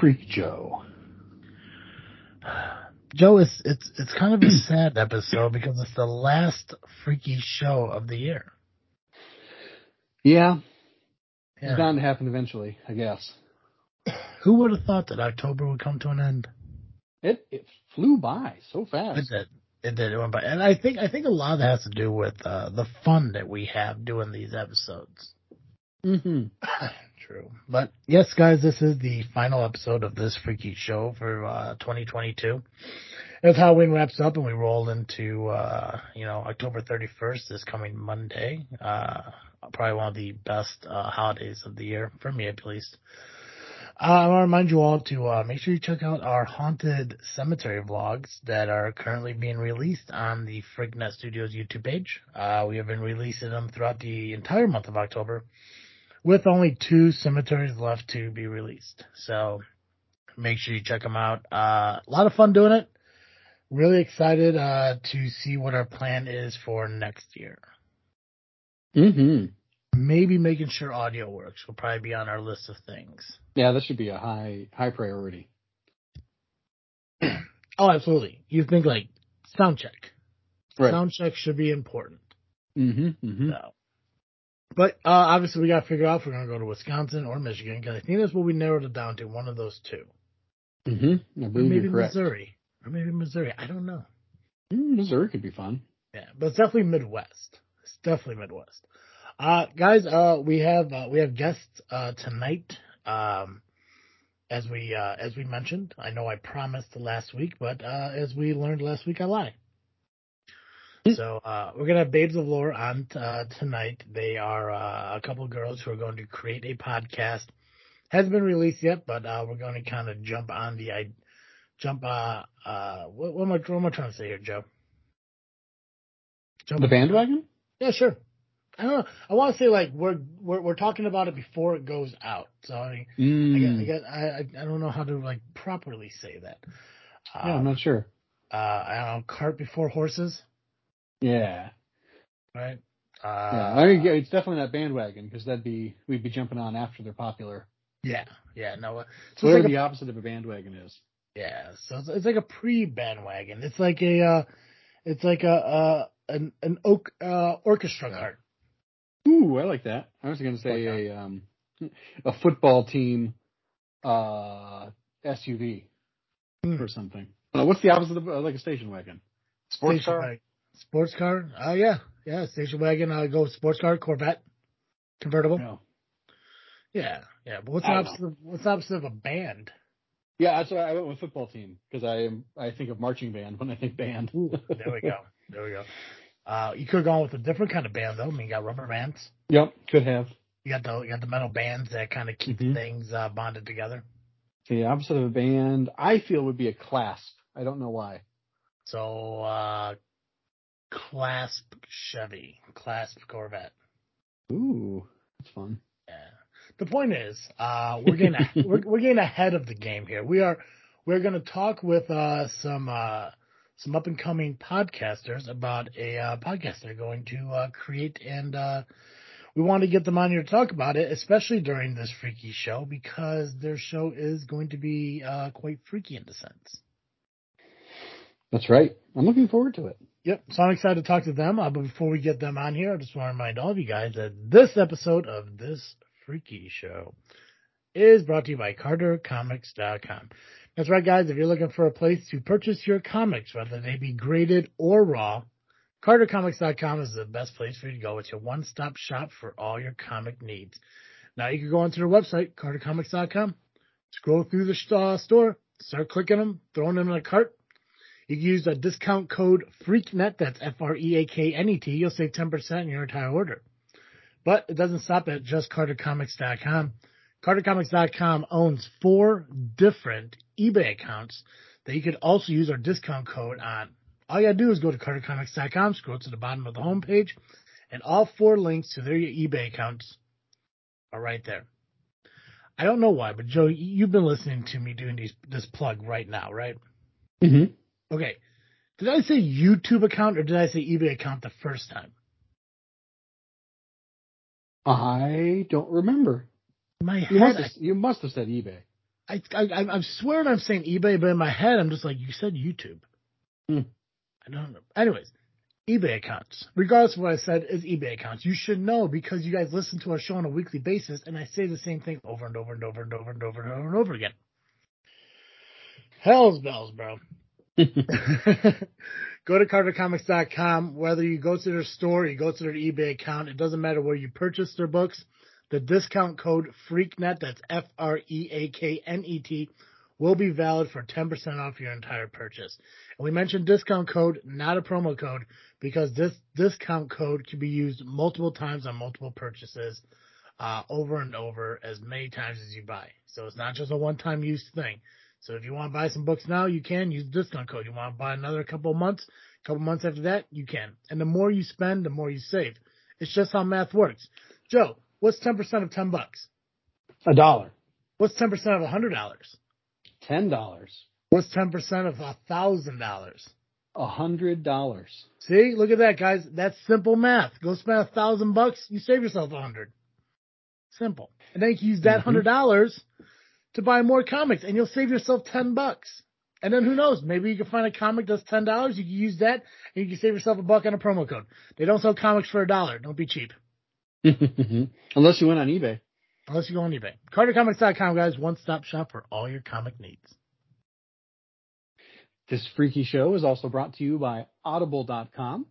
Freak Joe. Joe, it's it's it's kind of a sad episode because it's the last freaky show of the year. Yeah, yeah. it's bound to happen eventually, I guess. Who would have thought that October would come to an end? It it flew by so fast. It did. It did. It went by, and I think I think a lot of that has to do with uh, the fun that we have doing these episodes. Mm-hmm. True, but yes, guys, this is the final episode of this freaky show for uh, 2022. As Halloween wraps up and we roll into uh, you know October 31st, this coming Monday, uh, probably one of the best uh, holidays of the year for me at least. Uh, I want to remind you all to uh, make sure you check out our haunted cemetery vlogs that are currently being released on the Freaknet Studios YouTube page. We have been releasing them throughout the entire month of October, with only two cemeteries left to be released. So make sure you check them out. Uh, a lot of fun doing it. Really excited uh, to see what our plan is for next year. Mm-hmm maybe making sure audio works will probably be on our list of things. Yeah, that should be a high high priority. oh, absolutely. You think like sound check. Right. Sound check should be important. Mm-hmm. mm-hmm. So. But uh, obviously, we got to figure out if we're going to go to Wisconsin or Michigan because I think that's what we narrowed it down to. One of those 2 Mm-hmm. or maybe Missouri. Or maybe Missouri. I don't know. Mm, Missouri could be fun. Yeah, but it's definitely Midwest. It's definitely Midwest. Uh, guys, uh, we have, uh, we have guests, uh, tonight. Um, as we, uh, as we mentioned, I know I promised last week, but, uh, as we learned last week, I lied. Hmm. So, uh, we're gonna have Babes of Lore on, uh, tonight. They are, uh, a couple girls who are going to create a podcast. Hasn't been released yet, but, uh, we're going to kind of jump on the, I, jump, uh, uh, what, what am I, what am I trying to say here, Joe? Jump the bandwagon? Yeah, sure. I don't know. I want to say like we're we're we're talking about it before it goes out. So I mm. I, guess, I, I I don't know how to like properly say that. Yeah, um, I'm not sure. Uh, I don't know. Cart before horses. Yeah. Right. Uh, yeah, I mean, it's definitely that bandwagon because that'd be we'd be jumping on after they're popular. Yeah, yeah, no. Uh, so whatever like the a, opposite of a bandwagon is. Yeah, so it's, it's like a pre-bandwagon. It's like a, uh, it's like a, uh, an an oak uh, orchestra cart. Ooh, I like that. I was going to say a um, a football team uh, SUV mm. or something. Uh, what's the opposite of uh, like a station wagon? Sports station car. Wagon. Sports car. Oh uh, yeah, yeah. Station wagon. I go sports car, Corvette, convertible. No. Yeah, yeah. But what's the opposite? Of, what's the opposite of a band? Yeah, that's why I went with football team because I am I think of marching band when I think band. Ooh, there we go. There we go. Uh, you could have gone with a different kind of band though. I mean, you got rubber bands. Yep, could have. You got the you got the metal bands that kind of keep mm-hmm. things uh, bonded together. The opposite of a band, I feel, would be a clasp. I don't know why. So, uh, clasp Chevy, clasp Corvette. Ooh, that's fun. Yeah. The point is, uh, we're getting we're, we're getting ahead of the game here. We are we're going to talk with uh, some uh, some up and coming podcasters about a uh, podcast they're going to uh, create, and uh, we want to get them on here to talk about it, especially during this freaky show because their show is going to be uh, quite freaky in a sense. That's right. I'm looking forward to it. Yep. So I'm excited to talk to them. Uh, but before we get them on here, I just want to remind all of you guys that this episode of this freaky show is brought to you by CarterComics.com. That's right, guys. If you're looking for a place to purchase your comics, whether they be graded or raw, CarterComics.com is the best place for you to go. It's your one-stop shop for all your comic needs. Now you can go onto their website, CarterComics.com, scroll through the uh, store, start clicking them, throwing them in a cart. You can use the discount code FREAKNET, that's F-R-E-A-K-N-E-T. You'll save 10% on your entire order. But it doesn't stop at just CarterComics.com. CarterComics.com owns four different eBay accounts that you could also use our discount code on. All you gotta do is go to CarterComics.com, scroll to the bottom of the homepage, and all four links to their eBay accounts are right there. I don't know why, but Joe, you've been listening to me doing these, this plug right now, right? Mm-hmm. Okay. Did I say YouTube account or did I say eBay account the first time? I don't remember. My You head, must have, you must have said eBay. I, I, I, I'm swearing I'm saying eBay, but in my head I'm just like, you said YouTube. Hmm. I don't know. Anyways, eBay accounts, regardless of what I said, is eBay accounts. You should know because you guys listen to our show on a weekly basis, and I say the same thing over and over and over and over and over and over and over again. Hell's bells, bro. go to cartercomics.com. Whether you go to their store, you go to their eBay account, it doesn't matter where you purchase their books. The discount code FREAKNET, that's F R E A K N E T, will be valid for 10% off your entire purchase. And we mentioned discount code, not a promo code, because this discount code can be used multiple times on multiple purchases, uh, over and over as many times as you buy. So it's not just a one-time use thing. So if you want to buy some books now, you can use the discount code. You want to buy another couple of months, couple months after that, you can. And the more you spend, the more you save. It's just how math works. Joe, what's 10% of 10 bucks? A dollar. What's 10% of a $100? Ten dollars. What's 10% of a $1,000? A hundred dollars. See, look at that, guys. That's simple math. Go spend a thousand bucks, you save yourself a hundred. Simple. And then you can use that Mhm. hundred dollars to buy more comics, and you'll save yourself ten bucks. And then who knows? Maybe you can find a comic that's ten dollars. You can use that, and you can save yourself a buck on a promo code. They don't sell comics for a dollar. Don't be cheap. Unless you went on eBay. Unless you go on eBay. CarterComics.com, guys. One stop shop for all your comic needs. This freaky show is also brought to you by audible.com.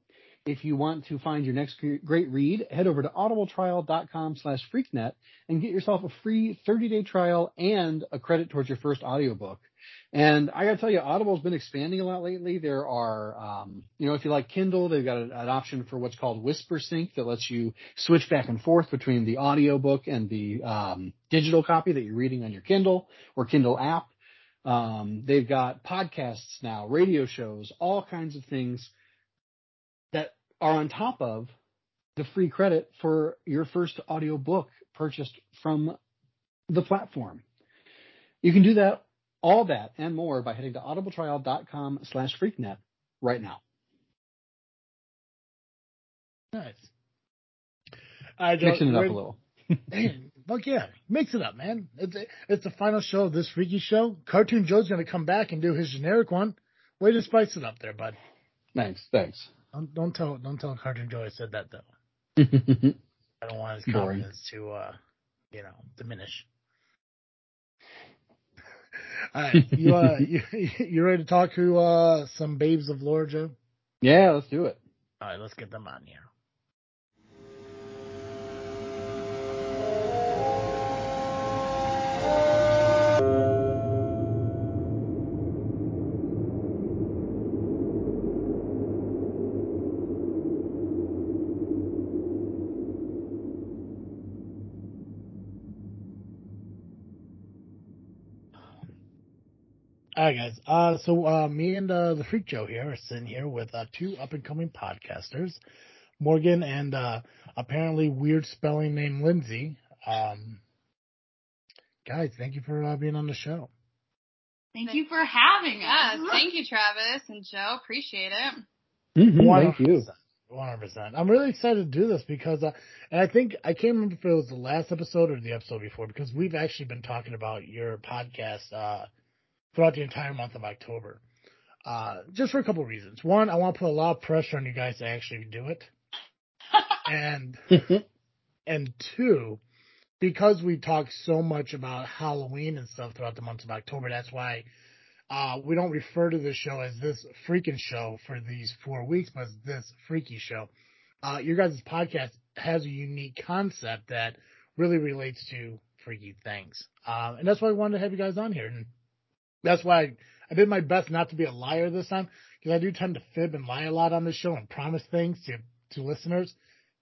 If you want to find your next great read, head over to audibletrial.com slash freaknet and get yourself a free 30-day trial and a credit towards your first audiobook. And I gotta tell you, Audible's been expanding a lot lately. There are, um, you know, if you like Kindle, they've got a, an option for what's called Whisper Sync that lets you switch back and forth between the audiobook and the um, digital copy that you're reading on your Kindle or Kindle app. Um, they've got podcasts now, radio shows, all kinds of things are on top of the free credit for your first audiobook purchased from the platform. You can do that, all that and more by heading to audibletrial.com slash freaknet right now. Nice. Joe, Mixing it up a little. Fuck yeah, mix it up, man. It's it's the final show of this freaky show. Cartoon Joe's gonna come back and do his generic one. Way to spice it up there, bud. Thanks, thanks. Don't don't tell don't tell Cartoon Joe I said that though. I don't want his Boring. confidence to uh you know diminish. All right, you uh you, you ready to talk to uh some babes of lore, Joe? yeah, let's do it. All right, let's get them on here. All right, guys. Uh, so uh, me and uh, the Freak Joe here are sitting here with uh, two up and coming podcasters, Morgan and uh, apparently weird spelling name Lindsay. Um, guys, thank you for uh, being on the show. Thank you for having us. Yes, thank you, Travis and Joe. Appreciate it. Mhm, Thank you. One hundred percent. I'm really excited to do this because, uh, and I think I can't remember if it was the last episode or the episode before because we've actually been talking about your podcast uh, throughout the entire month of October. Uh, just for a couple of reasons. One, I want to put a lot of pressure on you guys to actually do it, and and two, because we talk so much about Halloween and stuff throughout the month of October, that's why uh, we don't refer to the show as this freaking show for these four weeks, but this freaky show. Uh, your guys' podcast has a unique concept that really relates to freaky things. Um, and that's why I wanted to have you guys on here. And that's why I, I did my best not to be a liar this time, because I do tend to fib and lie a lot on this show and promise things to, to listeners.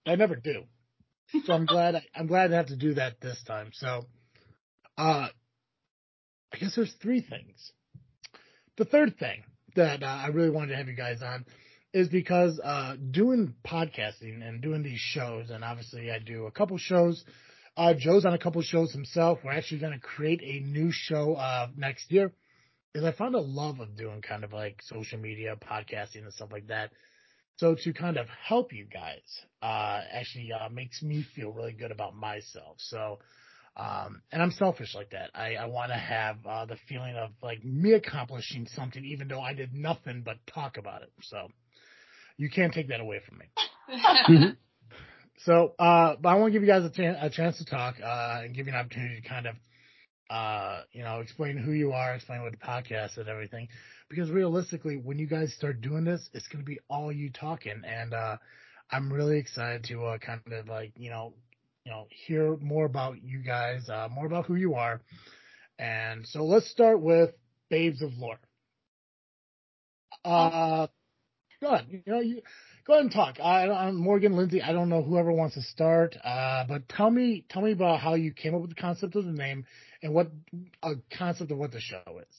I never do. So I'm glad, I'm glad to have to do that this time. So, uh, I guess there's three things. The third thing that uh, I really wanted to have you guys on is because uh, doing podcasting and doing these shows, and obviously I do a couple shows. Uh, Joe's on a couple shows himself. We're actually going to create a new show uh, next year. Is I found a love of doing kind of like social media, podcasting, and stuff like that. So to kind of help you guys, uh, actually uh, makes me feel really good about myself. So, um, and I'm selfish like that. I, I want to have uh, the feeling of like me accomplishing something, even though I did nothing but talk about it. So, you can't take that away from me. so, uh, but I want to give you guys a, t- a chance to talk uh, and give you an opportunity to kind of uh, you know, explain who you are, explain what the podcast and everything. Because realistically, when you guys start doing this, it's going to be all you talking. And, uh, I'm really excited to, uh, kind of like, you know, you know, hear more about you guys, uh, more about who you are. And so let's start with Babes of Lore. Uh, go ahead. You know, you, go ahead and talk. I, I'm Morgan, Lindsay. I don't know whoever wants to start, uh, but tell me, tell me about how you came up with the concept of the name and what a concept of what the show is.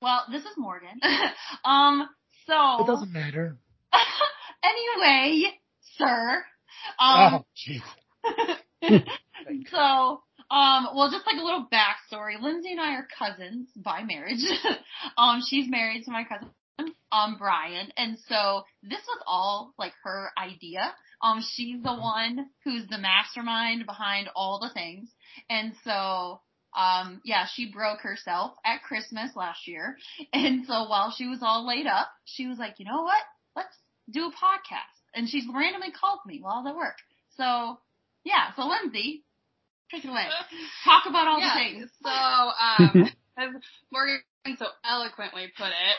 Well, this is Morgan. um, so it doesn't matter. anyway, sir. Um, oh, jeez. so, um, well, just like a little backstory. Lindsay and I are cousins by marriage. um, she's married to my cousin, um, Brian, and so this was all like her idea. Um, she's the one who's the mastermind behind all the things, and so um, yeah, she broke herself at Christmas last year. And so while she was all laid up, she was like, you know what? Let's do a podcast. And she's randomly called me while I was at work. So yeah, so Lindsay, take it away. Talk about all yeah, the things. So, um, as Morgan so eloquently put it,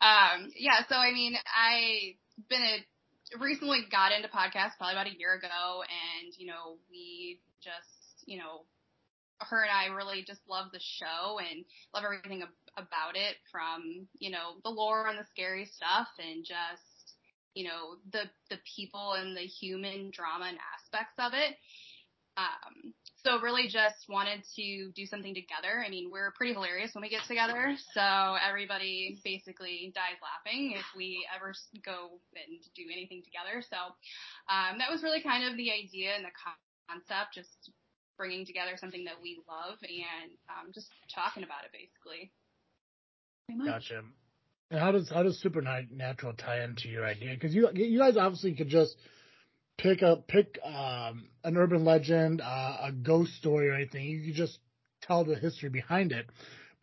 um, yeah, so I mean, I been a, recently got into podcasts probably about a year ago and, you know, we just, you know, her and I really just love the show and love everything ab- about it from, you know, the lore and the scary stuff and just, you know, the, the people and the human drama and aspects of it. Um, so really just wanted to do something together. I mean, we're pretty hilarious when we get together. So everybody basically dies laughing if we ever go and do anything together. So, um, that was really kind of the idea and the concept, just bringing together something that we love and um, just talking about it basically. Gotcha. And how does how does supernatural tie into your idea? Because you you guys obviously could just pick up pick um, an urban legend, uh, a ghost story, or anything. You could just tell the history behind it,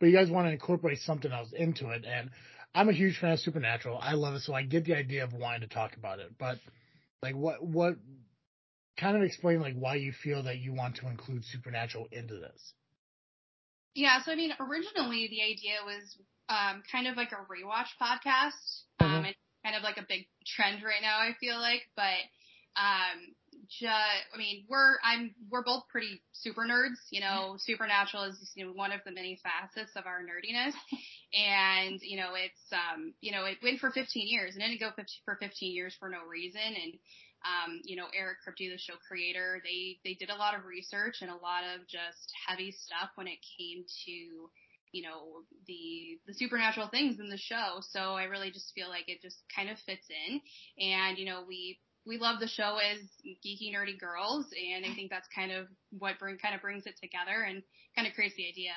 but you guys want to incorporate something else into it. And I'm a huge fan of supernatural. I love it, so I get the idea of wanting to talk about it. But like, what what kind of explain like why you feel that you want to include supernatural into this. Yeah, so I mean, originally the idea was um, kind of like a rewatch podcast. Um, mm-hmm. it's kind of like a big trend right now. I feel like, but um, just, I mean, we're I'm we're both pretty super nerds. You know, supernatural is you know one of the many facets of our nerdiness, and you know it's um you know it went for 15 years and didn't go for 15 years for no reason, and um, you know, Eric Kripke, the show creator, they, they did a lot of research and a lot of just heavy stuff when it came to, you know, the, the supernatural things in the show. So I really just feel like it just kind of fits in. And, you know, we, we love the show as geeky, nerdy girls. And I think that's kind of what bring, kind of brings it together and kind of creates the idea.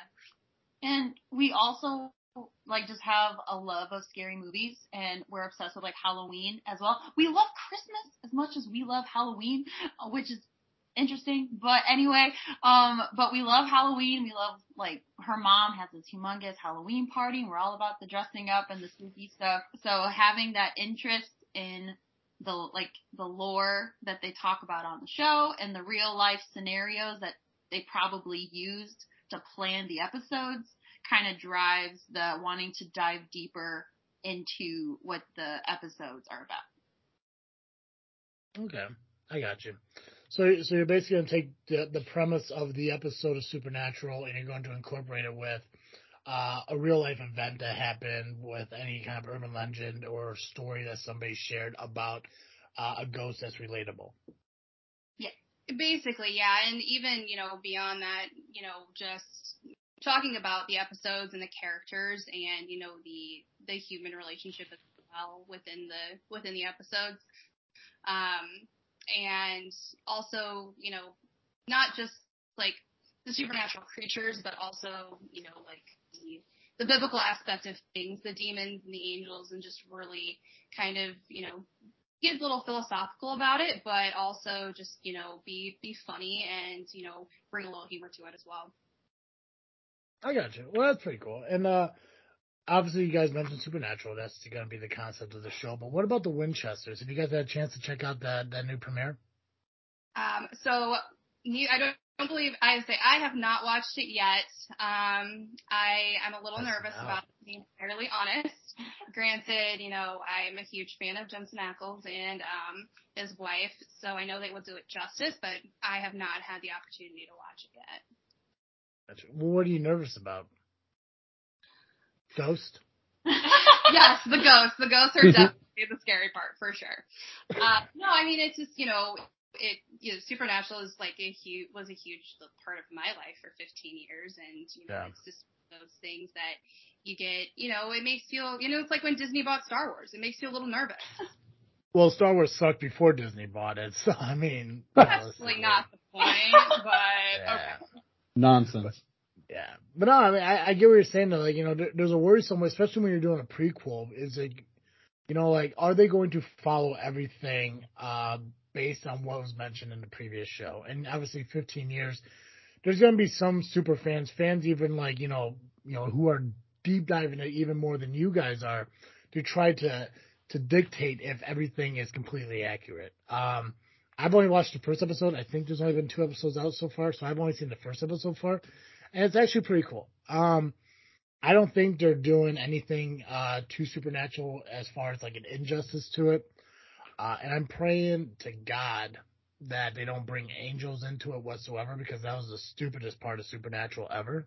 And we also like just have a love of scary movies and we're obsessed with like Halloween as well. We love Christmas as much as we love Halloween, which is interesting. But anyway, um, but we love Halloween. We love like her mom has this humongous Halloween party and we're all about the dressing up and the spooky stuff. So having that interest in the like the lore that they talk about on the show and the real life scenarios that they probably used to plan the episodes kind of drives the wanting to dive deeper into what the episodes are about. Okay, I got you. So, so you're basically going to take the, the premise of the episode of Supernatural and you're going to incorporate it with uh, a real life event that happened with any kind of urban legend or story that somebody shared about uh, a ghost that's relatable. Yeah, basically, yeah, and even you know beyond that, you know, just talking about the episodes and the characters and you know the the human relationship as well within the within the episodes um and also you know not just like the supernatural creatures but also you know like the the biblical aspect of things, the demons and the angels, and just really kind of you know get a little philosophical about it, but also just you know be be funny and you know bring a little humor to it as well. I got you. Well, that's pretty cool. And uh obviously, you guys mentioned Supernatural. That's going to be the concept of the show. But what about the Winchesters? Have you guys had a chance to check out that that new premiere? Um, so I don't, don't believe I say I have not watched it yet. Um, I am a little That's nervous out. about it, to be entirely honest. Granted, you know, I'm a huge fan of Jensen Ackles and um, his wife, so I know they will do it justice, but I have not had the opportunity to watch it yet. What are you nervous about? Ghost? yes, the ghosts. The ghosts are definitely the scary part for sure. Uh, no, I mean it's just you know it you know supernatural is like a huge was a huge part of my life for 15 years, and you know Yeah. it's just those things that you get. You know, it makes you you know it's like when Disney bought Star Wars. It makes you a little nervous. Well, Star Wars sucked before Disney bought it, so I mean, That's really not the point, but Yeah. okay. Nonsense. Yeah, but no, I mean, I, I get what you're saying. Though, like, you know, there, there's a worry somewhere, especially when you're doing a prequel. Is like, you know, like, are they going to follow everything uh, based on what was mentioned in the previous show? And obviously, 15 years, there's going to be some super fans, fans even like, you know, you know, who are deep diving it even more than you guys are, to try to to dictate if everything is completely accurate. Um, I've only watched the first episode. I think there's only been two episodes out so far, so I've only seen the first episode so far, and it's actually pretty cool. Um, I don't think they're doing anything uh, too supernatural as far as like an injustice to it, uh, and I'm praying to God that they don't bring angels into it whatsoever because that was the stupidest part of Supernatural ever.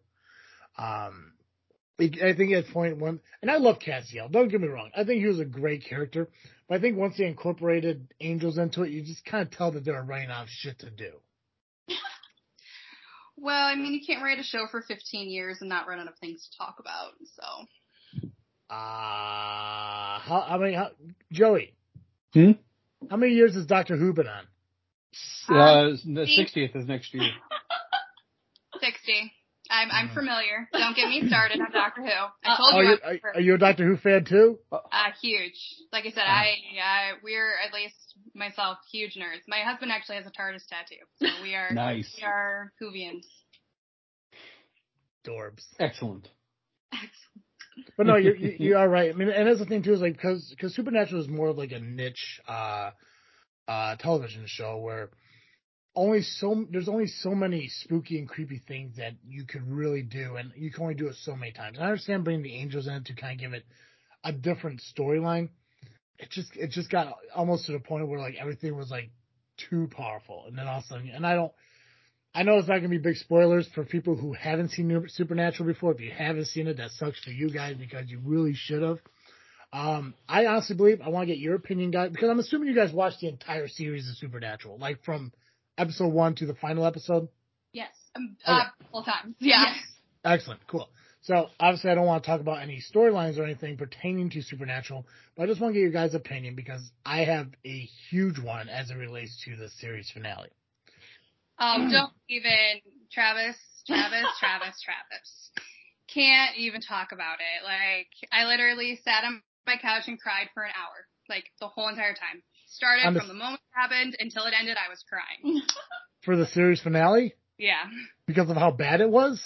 Um, I I think at point one, and I love Castiel. Don't get me wrong. I think he was a great character, but I think once they incorporated angels into it, you just kind of tell that they were running out of shit to do. Well, I mean, you can't write a show for 15 years and not run out of things to talk about. So Uh, how, I mean, how, Joey. Hmm? How many years has Doctor Who been on? Uh, the 60th is next year. 60. I'm I'm Mhm. familiar. Don't get me started on Doctor Who. I Uh, told Oh, you, you, I'm are, are you a Doctor Who fan too? uh, huge. Like I said. I I we're at least myself huge nerds. My husband actually has a TARDIS tattoo, so we are Nice. we are Whovians. Dorbs. Excellent. Excellent. But no, you're, you you are right. I mean, and that's the thing too is like because because Supernatural is more of like a niche uh uh television show where only so there's only so many spooky and creepy things that you could really do, and you can only do it so many times. And I understand bringing the angels in to kind of give it a different storyline. It just it just got almost to the point where like everything was like too powerful, and then all of a sudden, and I don't. I know it's not going to be big spoilers for people who haven't seen Supernatural before. If you haven't seen it, that sucks for you guys because you really should have. Um, I honestly believe I want to get your opinion, guys, because I'm assuming you guys watched the entire series of Supernatural, like from episode one to the final episode. Yes. Um, Okay. uh, full time. Yeah. Yes. Excellent, cool. So obviously, I don't want to talk about any storylines or anything pertaining to Supernatural, but I just want to get your guys' opinion because I have a huge one as it relates to the series finale. Um, don't even Travis, Travis, Travis, Travis. Can't even talk about it. Like I literally sat on my couch and cried for an hour, like the whole entire time. Started I'm from the moment it happened until it ended. I was crying. For the series finale, Yeah. because of how bad it was.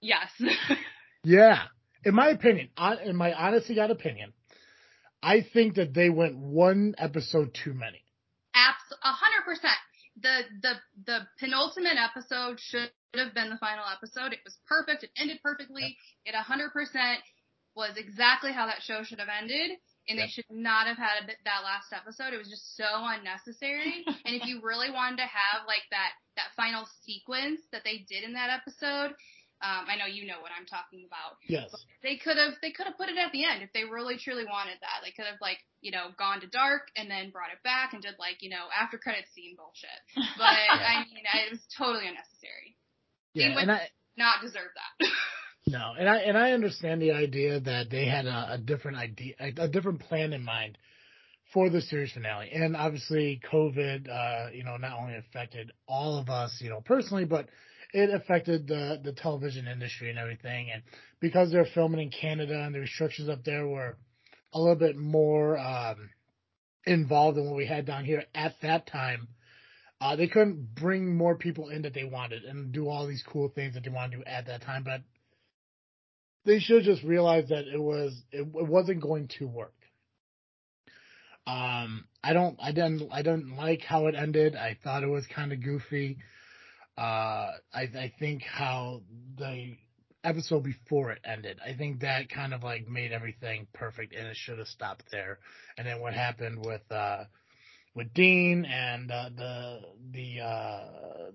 Yes. Yeah. In my opinion, in my honest got opinion, I think that they went one episode too many. Abs- a hundred percent. The the the penultimate episode should have been the final episode. It was perfect. It ended perfectly. It a hundred percent was exactly how that show should have ended. And Yep. they should not have had that last episode. It was just so unnecessary. and if you really wanted to have like that that final sequence that they did in that episode, um, I know you know what I'm talking about Yes. they could have they could have put it at the end if they really truly wanted that. They could have like you know gone to dark and then brought it back and did like you know after credits scene bullshit. But I mean it was totally unnecessary. Yeah. would- And I, Not deserve that. No, and I and I understand the idea that they had a, a different idea, a, different plan in mind for the series finale, and obviously COVID, uh, you know, not only affected all of us, you know, personally, but it affected the the television industry and everything. And because they're filming in Canada and the restrictions up there were a little bit more um, involved than what we had down here at that time. Uh, they couldn't bring more people in that they wanted and do all these cool things that they wanted to do at that time, but they should just realize that it was it, it wasn't going to work. Um, I don't, I didn't, I didn't like how it ended. I thought it was kind of goofy. Uh, I, I think how the episode before it ended, I think that kind of like made everything perfect, and it should have stopped there. And then what happened with uh, with Dean and uh, the the uh,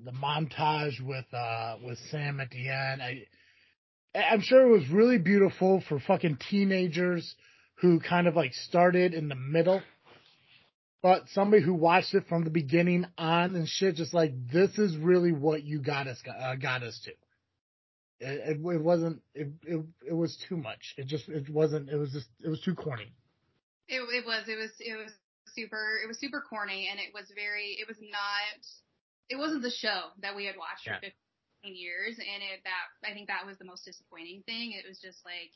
the montage with uh, with Sam at the end, I I'm sure it was really beautiful for fucking teenagers who kind of like started in the middle. But somebody who watched it from the beginning on and shit, just like this is really what you got us uh, got us to. It, it, it wasn't. It, it it was too much. It just it wasn't. It was just it was too corny. It, it was. It was. It was super. It was super corny, and it was very. It was not. It wasn't the show that we had watched Yeah. for 15 years, and it that I think that was the most disappointing thing. It was just like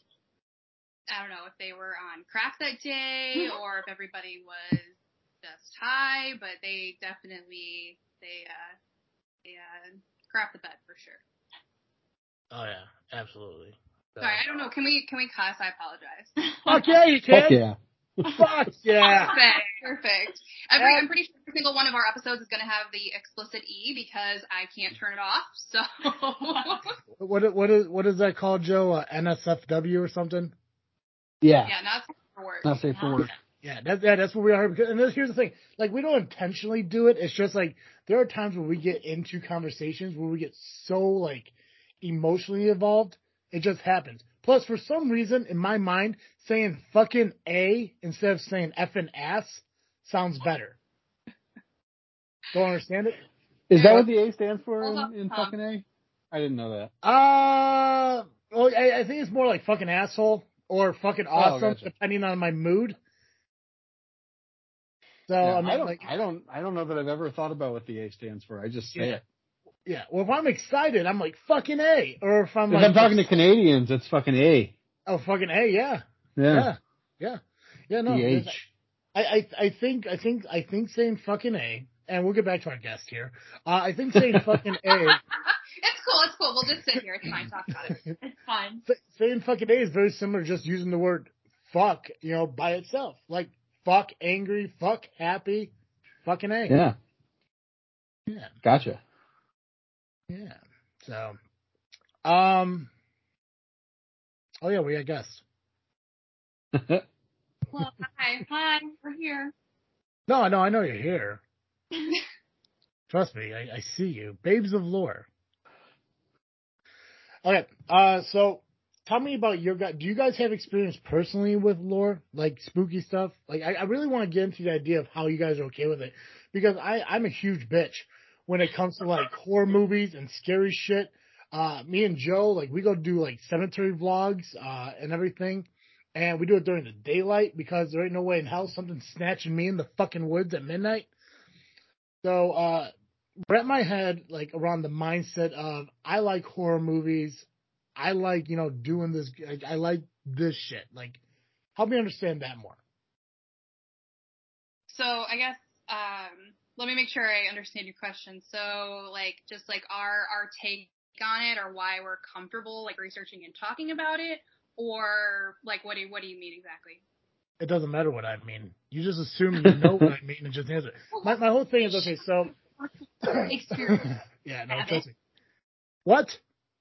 I don't know if they were on crack that day or if everybody was just high, but they definitely they uh they uh crap the bed for sure. Oh yeah, absolutely. So- Sorry, I don't know. Can we can we cuss? I apologize. Fuck yeah, you can. Fuck yeah. Fuck yeah. Perfect. Perfect. Every, I'm pretty sure every single one of our episodes is going to have the explicit E because I can't turn it off. So What what is what is that called, Joe? Uh, NSFW or something? Yeah. yeah, not for work. Not safe for work. Yeah, that, yeah, that's what we are. Because, and this, here's the thing: like, we don't intentionally do it. It's just like there are times where we get into conversations where we get so like emotionally involved. It just happens. Plus, for some reason, in my mind, saying fucking a instead of saying effing ass sounds better. Don't understand it. Is that what the A stands for in, on, in Tom. fucking A? I didn't know that. Uh, well, I, I think it's more like fucking asshole or fucking awesome, gotcha. depending on my mood. So Yeah, I mean, I don't. like, I don't. I don't know that I've ever thought about what the A stands for. I just say Yeah. it. Yeah. Well, if I'm excited, I'm like fucking a. Or if I'm If like, I'm talking to Canadians, it's fucking A. oh fucking a, yeah, Yeah. yeah, yeah, yeah. No, The because H. I, I, I think, I think, I think saying fucking a, and we'll get back to our guest here. Uh, I think saying fucking a, it's cool. It's cool. We'll just sit here. It's fine. Talk about it. It's fine. saying fucking a is very similar to just using the word fuck, you know, by itself. Like fuck angry, fuck happy, fucking a. Yeah. Yeah. Gotcha. Yeah. So, um, oh yeah, we got guests. Well, hi, hi, we're here. No, no, I know you're here. Trust me, I, I see you. Babes of lore. Okay, uh, so tell me about your guys. Do you guys have experience personally with lore, like spooky stuff? Like, I, I really want to get into the idea of how you guys are okay with it, because I, I'm a huge bitch when it comes to like horror movies and scary shit. Uh, me and Joe, like, we go do like cemetery vlogs, uh, and everything. And we do it during the daylight because there ain't no way in hell something's snatching me in the fucking woods at midnight. So, uh, wrap my head like around the mindset of I like horror movies. I like, you know, doing this. I, I like this shit. Like, help me understand that more. So I guess um, let me make sure I understand your question. So like just like our our take on it or why we're comfortable like researching and talking about it or like what do you, what do you mean exactly? It doesn't matter what I mean. You just assume you know what I mean and just answer. My my whole thing is okay. So, Experience. yeah, no, trust me. What?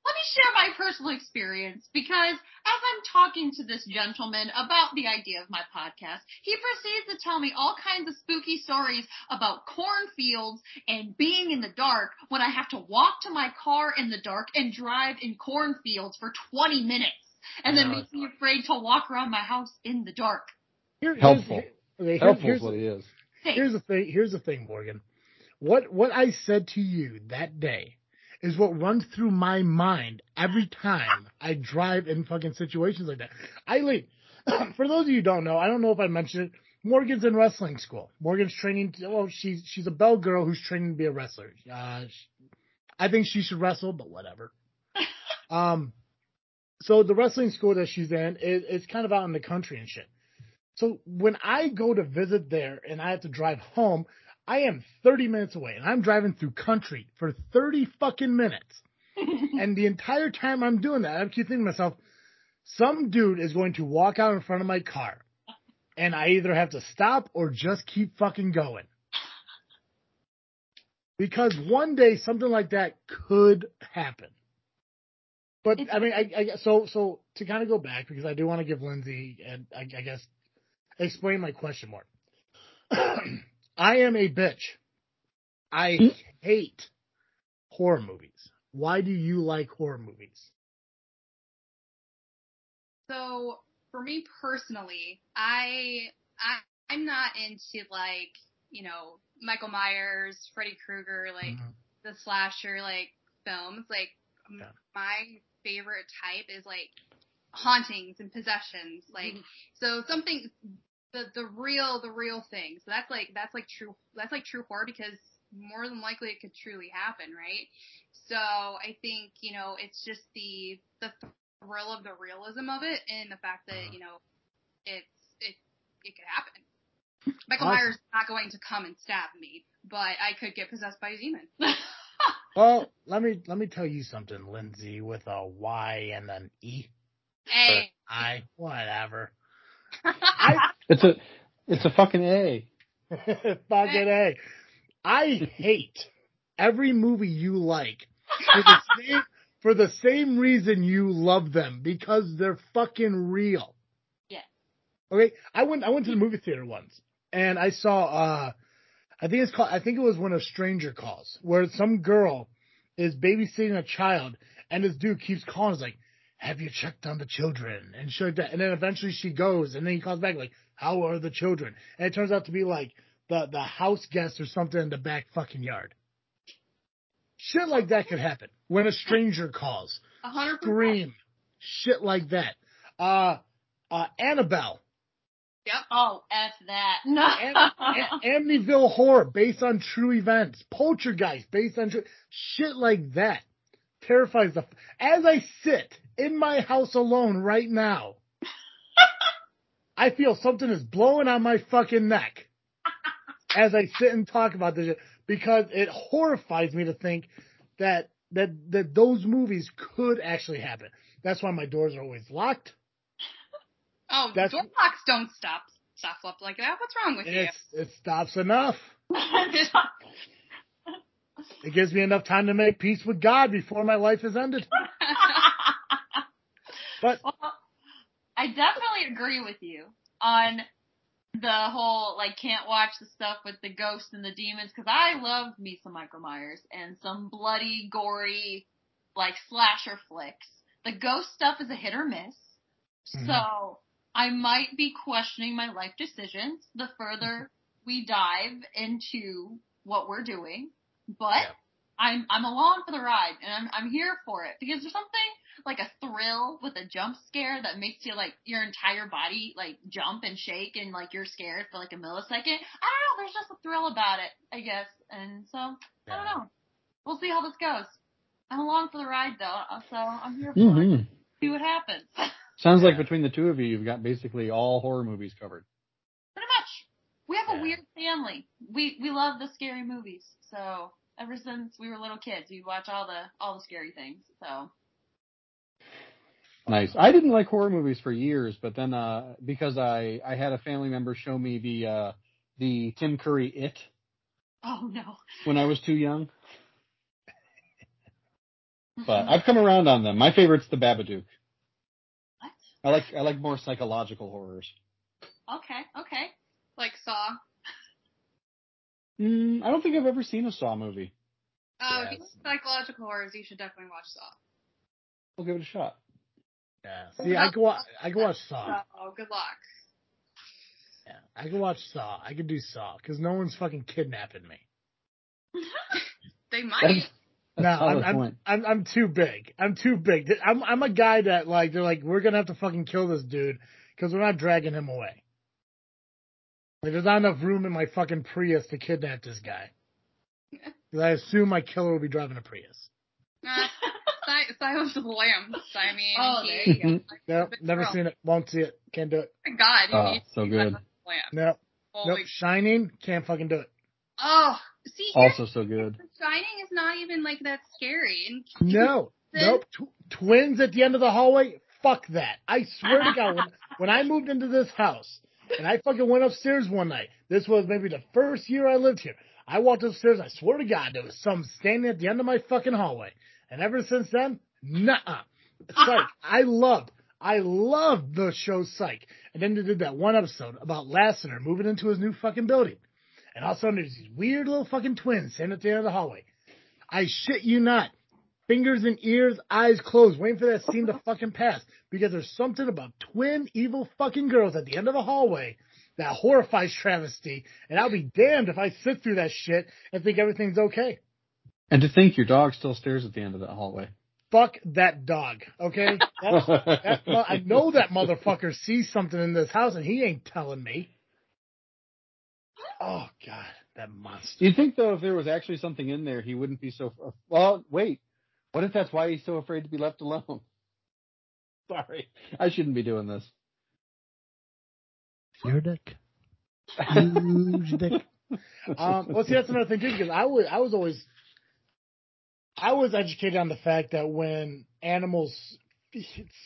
Let me share my personal experience because as I'm talking to this gentleman about the idea of my podcast, he proceeds to tell me all kinds of spooky stories about cornfields and being in the dark when I have to walk to my car in the dark and drive in cornfields for 20 minutes and then No, make me afraid to walk around my house in the dark. Here- here's- Helpful. okay, here- Helpful is what it is. Thanks. Here's the thing. Here's the thing, Morgan. What what I said to you that day is what runs through my mind every time I drive in fucking situations like that. I leave. For those of you who don't know, I don't know if I mentioned it. Morgan's in wrestling school. Morgan's training. Well, she's she's a bell girl who's training to be a wrestler. Uh, she- I think she should wrestle, but whatever. um, so the wrestling school that she's in is it's kind of out in the country and shit. So when I go to visit there and I have to drive home, I am 30 minutes away and I'm driving through country for 30 fucking minutes. and the entire time I'm doing that, I keep thinking to myself, some dude is going to walk out in front of my car and I either have to stop or just keep fucking going. Because one day something like that could happen. But I mean, I, I so so to kind of go back because I do want to give Lindsay and I, I guess explain my question more. I am a bitch. I hate horror movies. Why do you like horror movies? So for me personally, I I I'm not into like you know Michael Myers, Freddy Krueger, like Mhm. the slasher like films. Like Yeah. my favorite type is like hauntings and possessions. Like so something the the real the real thing. So that's like that's like true that's like true horror because more than likely it could truly happen, right? So I think you know it's just the the thrill of the realism of it and the fact that you know it's it it could happen. Michael Awesome. Myers is not going to come and stab me, but I could get possessed by a demon. Well, let me let me tell you something, Lindsay, with a Y and an E. hey, I whatever. It's a it's a fucking A. Fucking A. I hate every movie you like for the same for the same reason you love them because they're fucking real. Yeah. Okay, I went I went to the movie theater once and I saw uh I think it's called I think it was when a stranger calls where some girl is babysitting a child and this dude keeps calling is like have you checked on the children and shit like that and then eventually she goes and then he calls back like how are the children and it turns out to be like the the house guest or something in the back fucking yard shit like that could happen when a stranger calls a hundred percent. scream shit like that uh uh annabelle Yep. oh, F that. No. Am- Am- Amityville Horror based on true events. Poltergeist based on true shit like that. Terrifies the. f- As I sit in my house alone right now, I feel something is blowing on my fucking neck as I sit and talk about this because it horrifies me to think that that that those movies could actually happen. That's why my doors are always locked. Oh, That's- door locks don't stop stuff up like that. What's wrong with It's it stops enough. It gives me enough time to make peace with God before my life is ended. But Well, I definitely agree with you on the whole like can't watch the stuff with the ghosts and the demons because I love me some Michael Myers and some bloody, gory, like slasher flicks. The ghost stuff is a hit or miss, Mhm. so I might be questioning my life decisions the further we dive into what we're doing. But Yeah. I'm I'm along for the ride and I'm I'm here for it because there's something like a thrill with a jump scare that makes you like your entire body like jump and shake and like you're scared for like a millisecond. I don't know, there's just a thrill about it, I guess. And so I don't know. We'll see how this goes. I'm along for the ride though, uh, so I'm here for it. hmm See what happens. Sounds like between the two of you, you've got basically all horror movies covered. Pretty much. We have Yeah. a weird family. We we love the scary movies. So ever since we were little kids, we watch all the all the scary things. So Nice. I didn't like horror movies for years, but then uh because I I had a family member show me the uh the Tim Curry It oh no. when I was too young. But I've come around on them. My favorite's the Babadook. what? I like I like more psychological horrors. Okay, okay. like Saw. Mm, I don't think I've ever seen a Saw movie. Uh, if you like psychological horrors, you should definitely watch Saw. We'll give it a shot. Yeah. See, I go wa- I go watch Saw. Oh, good luck. Yeah. I can watch Saw. I can do Saw because no one's fucking kidnapping me. They might. That's, that's No, I'm, I'm. I'm I'm too big. I'm too big. I'm I'm a guy that like they're like we're gonna have to fucking kill this dude because we're not dragging him away. Like there's not enough room in my fucking Prius to kidnap this guy. Because I assume my killer will be driving a Prius. Si- Silence of the Lambs. I mean, Oh, he, there you go. Nope, never girl. seen it. Won't see it. Can't do it. Oh, my God, you Oh, so good. Silence of the Lambs. Nope. Holy Nope. Shining. Can't fucking do it. Oh, see, Also so good. Shining is not even like that scary. And No. Nope. Tw- twins at the end of the hallway. Fuck that. I swear to God, when, when I moved into this house and I fucking went upstairs one night, this was maybe the first year I lived here. I walked upstairs. I swear to God, there was some standing at the end of my fucking hallway. And ever since then, nah. Psych. I loved, I loved the show Psych. And then they did that one episode about Lassiter moving into his new fucking building. And all of a sudden there's these weird little fucking twins standing at the end of the hallway. I shit you not. Fingers and ears, eyes closed, waiting for that scene to fucking pass. Because there's something about twin evil fucking girls at the end of a hallway that horrifies travesty. And I'll be damned if I sit through that shit and think everything's okay. And to think your dog still stares at the end of that hallway. Fuck that dog, okay? That's, that, mo- I know that motherfucker sees something in this house and he ain't telling me. Oh god, that monster. You'd think though, if there was actually something in there, he wouldn't be so. Well, wait. What if that's why he's so afraid to be left alone? Sorry, I shouldn't be doing this. Your dick. Huge dick. Um, well, see, that's another thing too, because I was, I was always, I was educated on the fact that when animals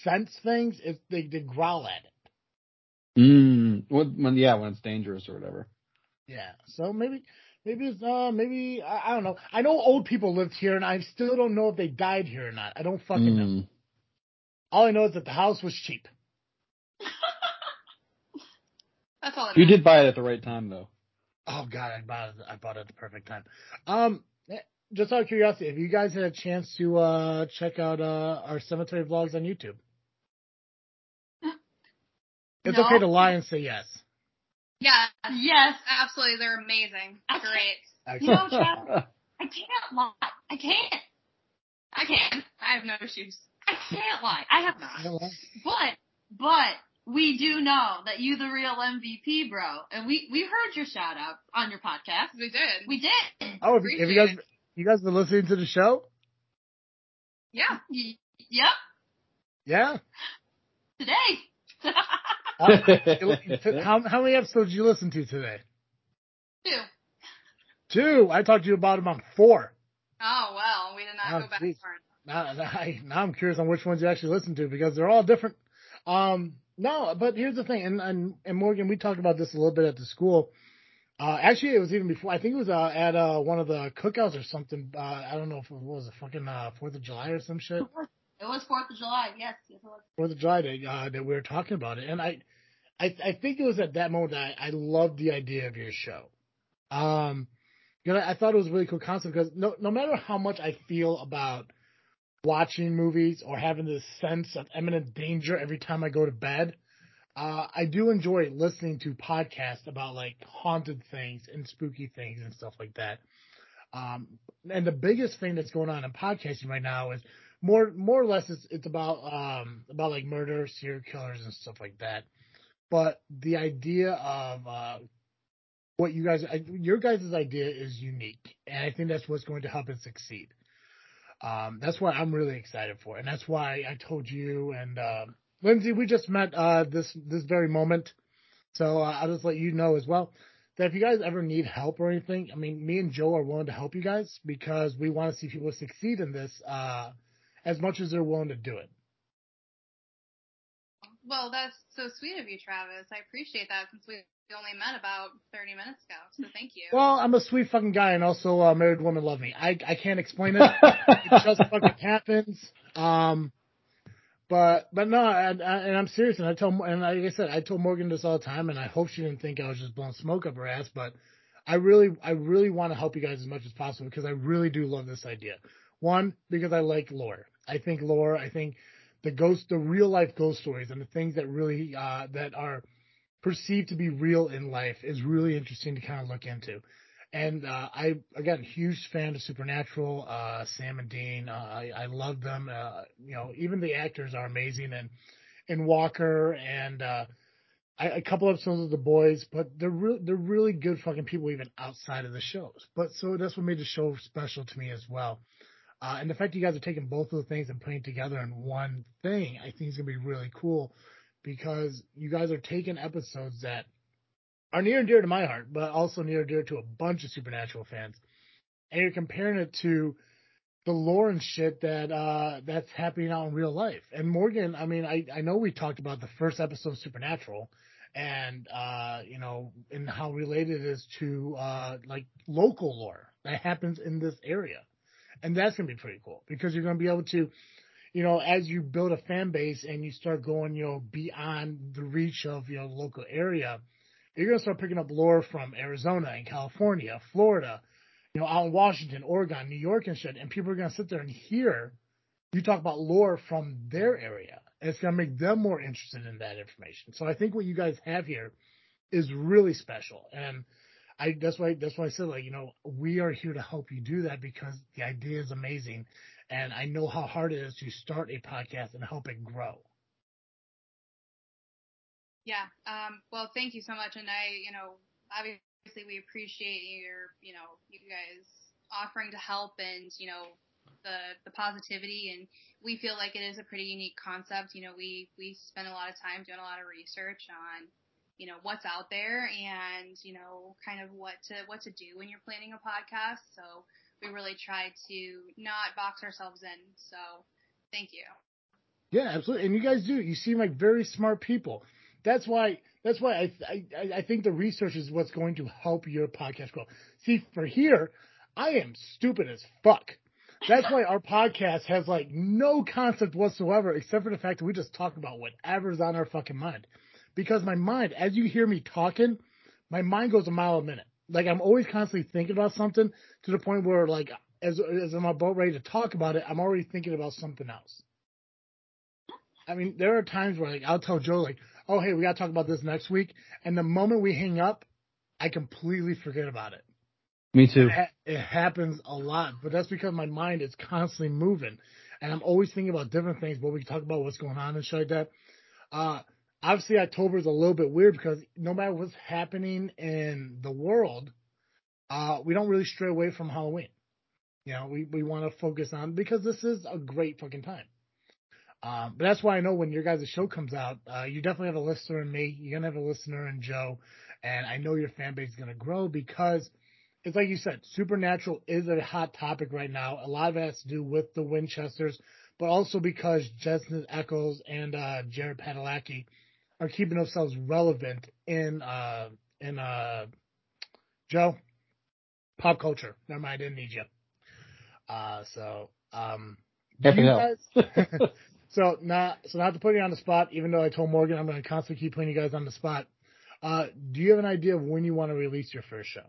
sense things, it, they, they growl at it. Mm. When, when yeah, when it's dangerous or whatever. Yeah. So maybe, maybe it's, uh, maybe, I, I don't know. I know old people lived here and I still don't know if they died here or not. I don't fucking know. Mm. All I know is that the house was cheap. that's all. It You did buy it at the right time though. Oh god, I bought it. I bought it at the perfect time. Um, just out of curiosity, have you guys had a chance to uh check out uh our cemetery vlogs on YouTube? It's No. okay to lie and say yes. Yeah. Yes. Absolutely, they're amazing. I Great. You know, Chad, I can't lie. I can't. I can. I have no issues. I can't lie. I have I don't But, but we do know that you the real MVP, bro. And we, we heard your shout out on your podcast. We did. We did. Oh, have, you- have you guys you guys been listening to the show? yeah. Y- Yep. Yeah. Today. Uh, how how many episodes did you listen to today? Two. Two. I talked to you about them on four. Oh well, we did not Oh, go back geez. far. Now, now, I, now I'm curious on which ones you actually listen to because they're all different. Um, no, but here's the thing, and, and and Morgan, we talked about this a little bit at the school. Uh, actually, it was even before. I think it was uh, at uh, one of the cookouts or something. Uh, I don't know if it was a fucking uh, Fourth of July or some shit. It was Fourth of July. Yes, yes, it was. Fourth of July day uh, that we were talking about it, and I, I, I think it was at that moment that I, I loved the idea of your show. Um, you know, I thought it was a really cool concept because no, no matter how much I feel about watching movies or having this sense of imminent danger every time I go to bed, uh, I do enjoy listening to podcasts about like haunted things and spooky things and stuff like that. Um, and the biggest thing that's going on in podcasting right now is more more or less it's it's about um about like murder, serial killers and stuff like that. But the idea of uh what you guys your guys' idea is unique and I think that's what's going to help it succeed. Um that's what I'm really excited for and that's why I told you and um Lindsay we just met uh this this very moment. So uh, I'll just let you know as well that if you guys ever need help or anything, I mean me and Joe are willing to help you guys because we want to see people succeed in this uh as much as they're willing to do it. Well, that's so sweet of you, Travis. I appreciate that since we only met about 30 minutes ago. So thank you. Well, I'm a sweet fucking guy, and also uh, married women love me. I I can't explain it. it just fucking happens. Um, but but no, and, and I'm serious, and I tell and like I said, I told Morgan this all the time, and I hope she didn't think I was just blowing smoke up her ass. But I really I really want to help you guys as much as possible because I really do love this idea. One because I like lore. I think lore. I think the ghost, the real life ghost stories, and the things that really uh, that are perceived to be real in life is really interesting to kind of look into. And uh, I again huge fan of Supernatural, uh, Sam and Dean. Uh, I, I love them. Uh, you know, even the actors are amazing, and and Walker and uh, I, a couple episodes of The Boys, but they're re- they're really good fucking people even outside of the shows. But so that's what made the show special to me as well. Uh, and the fact you guys are taking both of the things and putting together in one thing, I think is gonna be really cool because you guys are taking episodes that are near and dear to my heart, but also near and dear to a bunch of Supernatural fans, and you're comparing it to the lore and shit that uh, that's happening out in real life. And Morgan, I mean, I, I know we talked about the first episode of Supernatural and uh, you know, and how related it is to uh, like local lore that happens in this area. And that's gonna be pretty cool because you're gonna be able to, you know, as you build a fan base and you start going, you know, beyond the reach of your local area, you're gonna start picking up lore from Arizona and California, Florida, you know, out in Washington, Oregon, New York and shit, and people are gonna sit there and hear you talk about lore from their area. And it's gonna make them more interested in that information. So I think what you guys have here is really special. And I that's why that's why I said like, you know, we are here to help you do that because the idea is amazing. And I know how hard it is to start a podcast and help it grow. Yeah. Um, well, thank you so much. And I, you know, obviously we appreciate your, you know, you guys offering to help and, you know, the, the positivity and we feel like it is a pretty unique concept. You know, we, we spend a lot of time doing a lot of research on, you know, what's out there and, you know, kind of what to, what to do when you're planning a podcast. So we really try to not box ourselves in. So thank you. Yeah, absolutely. And you guys do. You seem like very smart people. That's why. That's why I, I I think the research is what's going to help your podcast grow. See, for here, I am stupid as fuck. That's why our podcast has like no concept whatsoever, except for the fact that we just talk about whatever's on our fucking mind. Because my mind, as you hear me talking, my mind goes a mile a minute. Like I'm always constantly thinking about something to the point where like as as I'm about ready to talk about it, I'm already thinking about something else. I mean, there are times where like I'll tell Joe like, "Oh, hey, we got to talk about this next week," and the moment we hang up, I completely forget about it. Me too. It, ha- it happens a lot, but that's because my mind is constantly moving, and I'm always thinking about different things. But we can talk about what's going on and shit like that. Uh, obviously, October is a little bit weird because no matter what's happening in the world, uh, we don't really stray away from Halloween. You know, we, we want to focus on because this is a great fucking time. Um, but that's why I know when your guys' show comes out, uh, you definitely have a listener in me. You're gonna have a listener in Joe, and I know your fan base is gonna grow because it's like you said, Supernatural is a hot topic right now. A lot of it has to do with the Winchesters, but also because Jensen Ackles and uh, Jared Padalecki are keeping themselves relevant in uh, in uh, Joe pop culture. Never mind, I didn't need you. Uh, so um, Happy you to guys- so not so not to put you on the spot, even though I told Morgan I'm going to constantly keep putting you guys on the spot. Uh, do you have an idea of when you want to release your first show?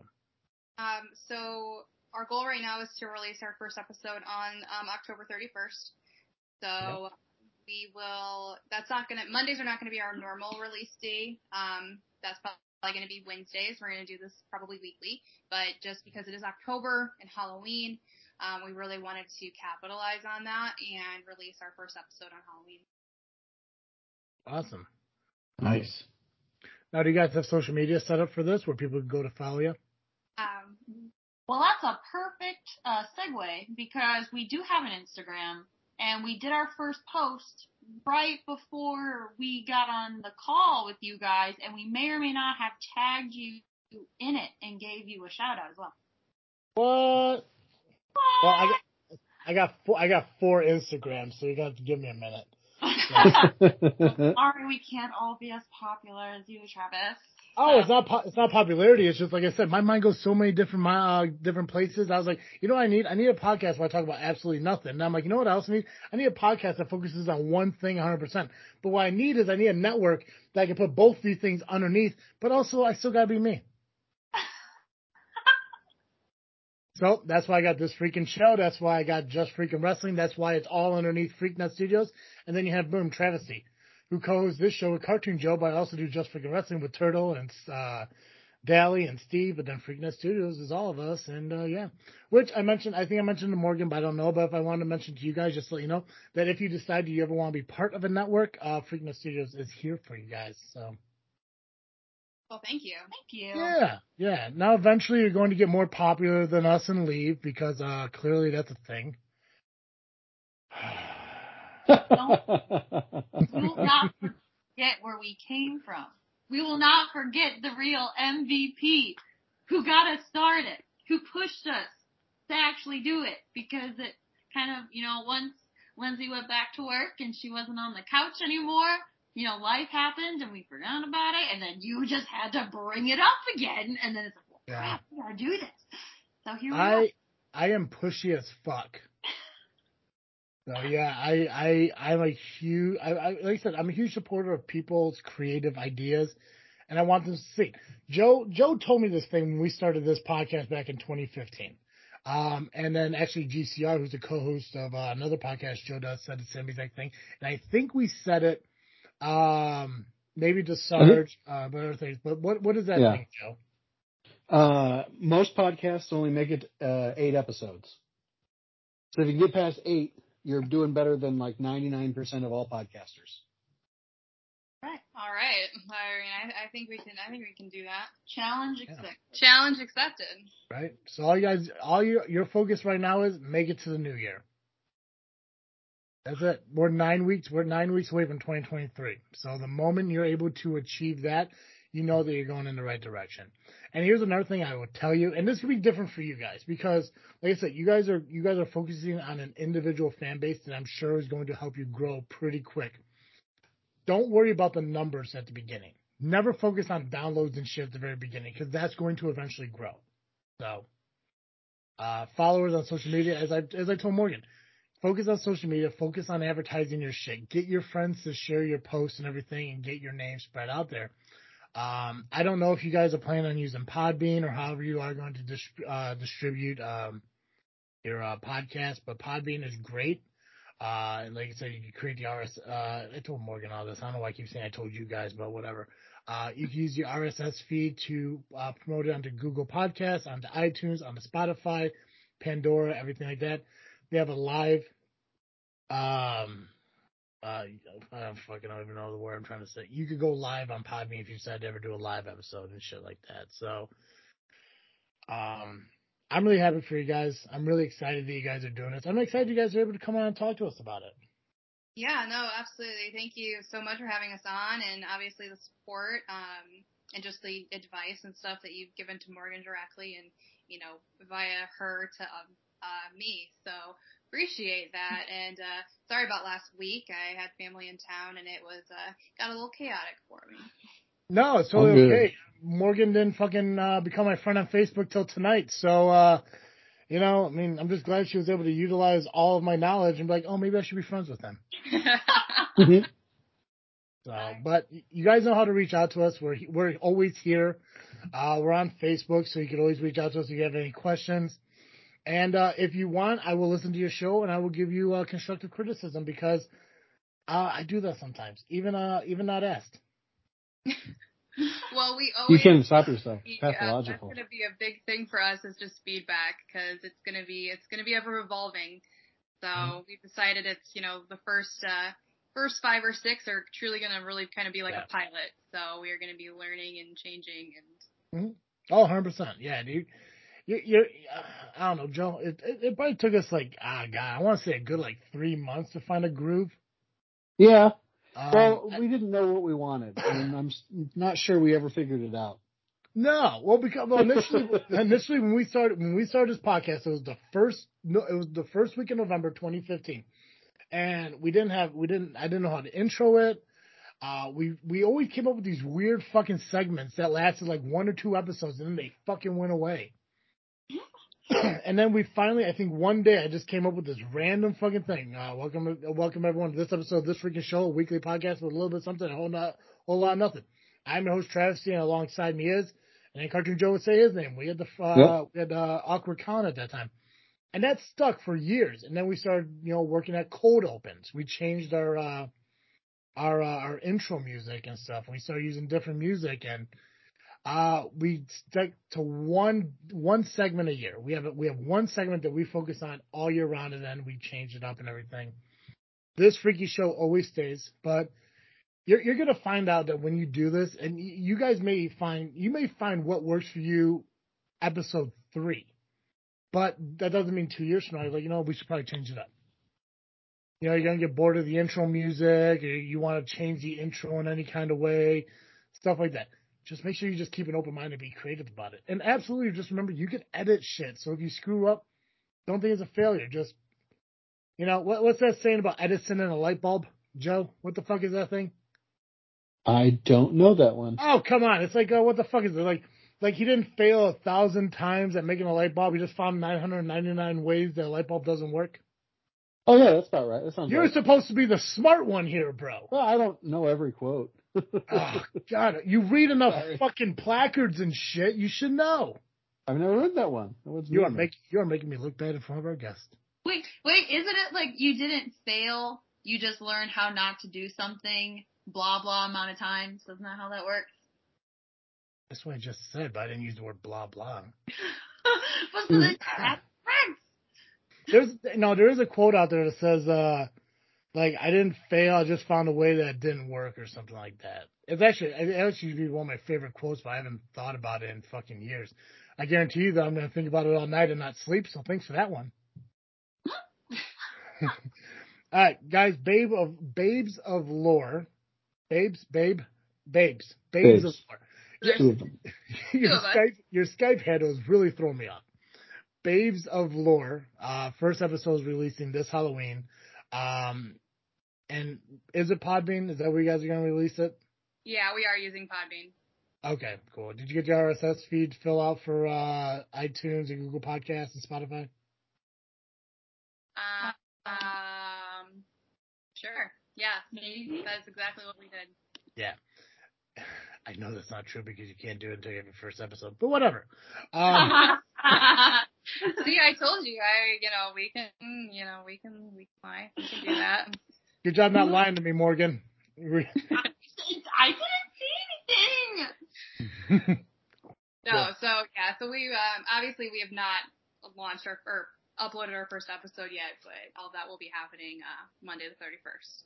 Um, so our goal right now is to release our first episode on um, October 31st. So we will. That's not gonna. Mondays are not gonna be our normal release day. Um, that's probably gonna be Wednesdays. We're gonna do this probably weekly, but just because it is October and Halloween, um, we really wanted to capitalize on that and release our first episode on Halloween. Awesome. Nice. Now, do you guys have social media set up for this where people can go to follow you? Um, Well, that's a perfect uh, segue because we do have an Instagram and we did our first post right before we got on the call with you guys and we may or may not have tagged you in it and gave you a shout out as well. What? Well, I got, I got four, I got four Instagrams, so you got to give me a minute. Sorry, we can't all be as popular as you, Travis. Oh, it's not po- it's not popularity. It's just like I said, my mind goes so many different mi- uh, different places. I was like, you know, what I need I need a podcast where I talk about absolutely nothing. And I'm like, you know what else I need? I need a podcast that focuses on one thing 100. percent But what I need is I need a network that I can put both these things underneath. But also, I still gotta be me. So that's why I got this freaking show. That's why I got Just Freaking Wrestling. That's why it's all underneath Freaknet Studios. And then you have Boom Travesty, who co-hosts this show with Cartoon Joe, but I also do Just Freaking Wrestling with Turtle and uh, Dally and Steve. But then Freaknet Studios is all of us. And uh, yeah, which I mentioned, I think I mentioned to Morgan, but I don't know. But if I wanted to mention to you guys, just to let you know that if you decide you ever want to be part of a network, uh, Freaknet Studios is here for you guys. So Well, thank you. Thank you. Yeah, yeah. Now eventually you're going to get more popular than us and leave because uh clearly that's a thing. We will not forget where we came from. We will not forget the real MVP who got us started, who pushed us to actually do it because it kind of, you know, once Lindsay went back to work and she wasn't on the couch anymore, you know, life happened and we forgot about it and then you just had to bring it up again and then it's like, well, Yeah. crap, we gotta do this. So here we. I I am pushy as fuck. So yeah, I I I'm a huge I, I like I said I'm a huge supporter of people's creative ideas, and I want them to see. Joe Joe told me this thing when we started this podcast back in 2015, um, and then actually GCR, who's the co-host of uh, another podcast Joe does, said the same exact thing, and I think we said it, um, maybe to Sarge, uh, but other things. But what what does that Yeah. thing, Joe? Uh, most podcasts only make it uh, eight episodes. So if you get past eight, you're doing better than like 99% of all podcasters. Right. All right. I mean, I, I think we can. I think we can do that. Challenge Yeah. accepted. Challenge accepted. right? So all you guys, all your your focus right now is make it to the new year. That's it. We're nine weeks. We're nine weeks away from 2023. So the moment you're able to achieve that, you know that you're going in the right direction. And here's another thing I would tell you, and this could be different for you guys because, like I said, you guys are you guys are focusing on an individual fan base that I'm sure is going to help you grow pretty quick. Don't worry about the numbers at the beginning. Never focus on downloads and shit at the very beginning because that's going to eventually grow. So, uh, followers on social media, as I as I told Morgan, focus on social media, focus on advertising your shit. Get your friends to share your posts and everything, and get your name spread out there. Um, I don't know if you guys are planning on using Podbean or however you are going to uh, distribute um, your uh, podcast, but Podbean is great. Uh, and like I said, you can create the RS. Uh, I told Morgan all this. I don't know why I keep saying I told you guys, but whatever. Uh, you can use your RSS feed to uh, promote it onto Google Podcasts, onto iTunes, onto Spotify, Pandora, everything like that. They have a live, um, uh, I don't fucking don't even know the word I'm trying to say. You could go live on Podbean if you decide to ever do a live episode and shit like that. So, um, I'm really happy for you guys. I'm really excited that you guys are doing this. I'm excited you guys are able to come on and talk to us about it. Yeah, no, absolutely. Thank you so much for having us on, and obviously the support um, and just the advice and stuff that you've given to Morgan directly, and you know via her to um, uh, me. So appreciate that. And uh, sorry about last week. I had family in town, and it was uh, got a little chaotic for me. No, it's All totally good. okay. Morgan didn't fucking uh, become my friend on Facebook till tonight. So, uh, you know, I mean, I'm just glad she was able to utilize all of my knowledge and be like, oh, maybe I should be friends with them. So, but you guys know how to reach out to us. We're we're always here. Uh, we're on Facebook, so you can always reach out to us if you have any questions. And uh, if you want, I will listen to your show and I will give you uh, constructive criticism because uh, I do that sometimes, even uh, even not asked. well, we always. You always can't stop yourself. It's Yeah, pathological. that's going to be a big thing for us is just feedback because it's going to be it's going to be ever evolving. So Mm-hmm. we've decided it's you know the first uh, first five or six are truly going to really kind of be like Yeah. a pilot. So we are going to be learning and changing and Oh, 100%. Yeah, dude. You, you're, uh, I don't know, Joe. It, it, it probably took us like, ah, God, I want to say a good like three months to find a groove. Yeah. Um, Well, we didn't know what we wanted, and I'm not sure we ever figured it out. No, well, because well, initially, initially when we started when we started this podcast, it was the first no, it was the first week in November, 2015, and we didn't have we didn't I didn't know how to intro it. Uh, we we always came up with these weird fucking segments that lasted like one or two episodes, and then they fucking went away. and then we finally, I think one day, I just came up with this random fucking thing. Uh, welcome, welcome everyone to this episode of this freaking show, a weekly podcast with a little bit of something, a whole not, whole lot of nothing. I'm your host Travis, and alongside me is, and then Cartoon Joe would say his name. We had the uh, Yep. we had uh, awkward Con at that time, and that stuck for years. And then we started, you know, working at cold opens. We changed our uh, our uh, our intro music and stuff. We started using different music, and uh, we stuck to one one segment a year. We have we have one segment that we focus on all year round, and then we change it up and everything. This freaky show always stays, but you're you're gonna find out that when you do this, and you guys may find you may find what works for you, episode three, but that doesn't mean two years from now you're like you know we should probably change it up. You know, you're gonna get bored of the intro music, you want to change the intro in any kind of way, stuff like that. Just make sure you just keep an open mind and be creative about it. And absolutely, just remember you can edit shit. So if you screw up, don't think it's a failure. Just, you know, what, what's that saying about Edison and a light bulb, Joe? What the fuck is that thing? I don't know that one. Oh, come on. It's like, uh, what the fuck is it? Like, like he didn't fail a thousand times at making a light bulb. He just found 999 ways that a light bulb doesn't work. Oh yeah, that's about right. That sounds You're right. supposed to be the smart one here, bro. Well, I don't know every quote. Oh, God. You read enough Sorry. fucking placards and shit. You should know. I've never read that one. What's you are making, you are making me look bad in front of our guest. Wait, wait, isn't it like you didn't fail? You just learned how not to do something, blah blah amount of times. Isn't that how that works? That's what I just said, but I didn't use the word blah blah. but so then. There's no, there is a quote out there that says, uh, like I didn't fail, I just found a way that didn't work or something like that. It's actually it actually be one of my favorite quotes, but I haven't thought about it in fucking years. I guarantee you that I'm gonna think about it all night and not sleep, so thanks for that one. all right, guys, babe of babes of lore. Babes, babe, babes, babes, Babes. of lore. Two of them. your Two of us. Skype your Skype handle is really throwing me off. Babes of Lore. Uh, first episode is releasing this Halloween. Um, and is it Podbean? Is that where you guys are going to release it? Yeah, we are using Podbean. Okay, cool. Did you get your RSS feed fill out for uh, iTunes and Google Podcasts and Spotify? Um, um, sure. Yeah, Maybe. that's exactly what we did. Yeah. I know that's not true because you can't do it until you have your first episode, but whatever. Um, See, I told you. I, you know, we can, you know, we can, we can. We can do that. good job not lying to me, Morgan. I didn't see anything. No, Yeah. so yeah, so we um, obviously we have not launched our or uploaded our first episode yet, but all that will be happening uh, Monday the thirty first.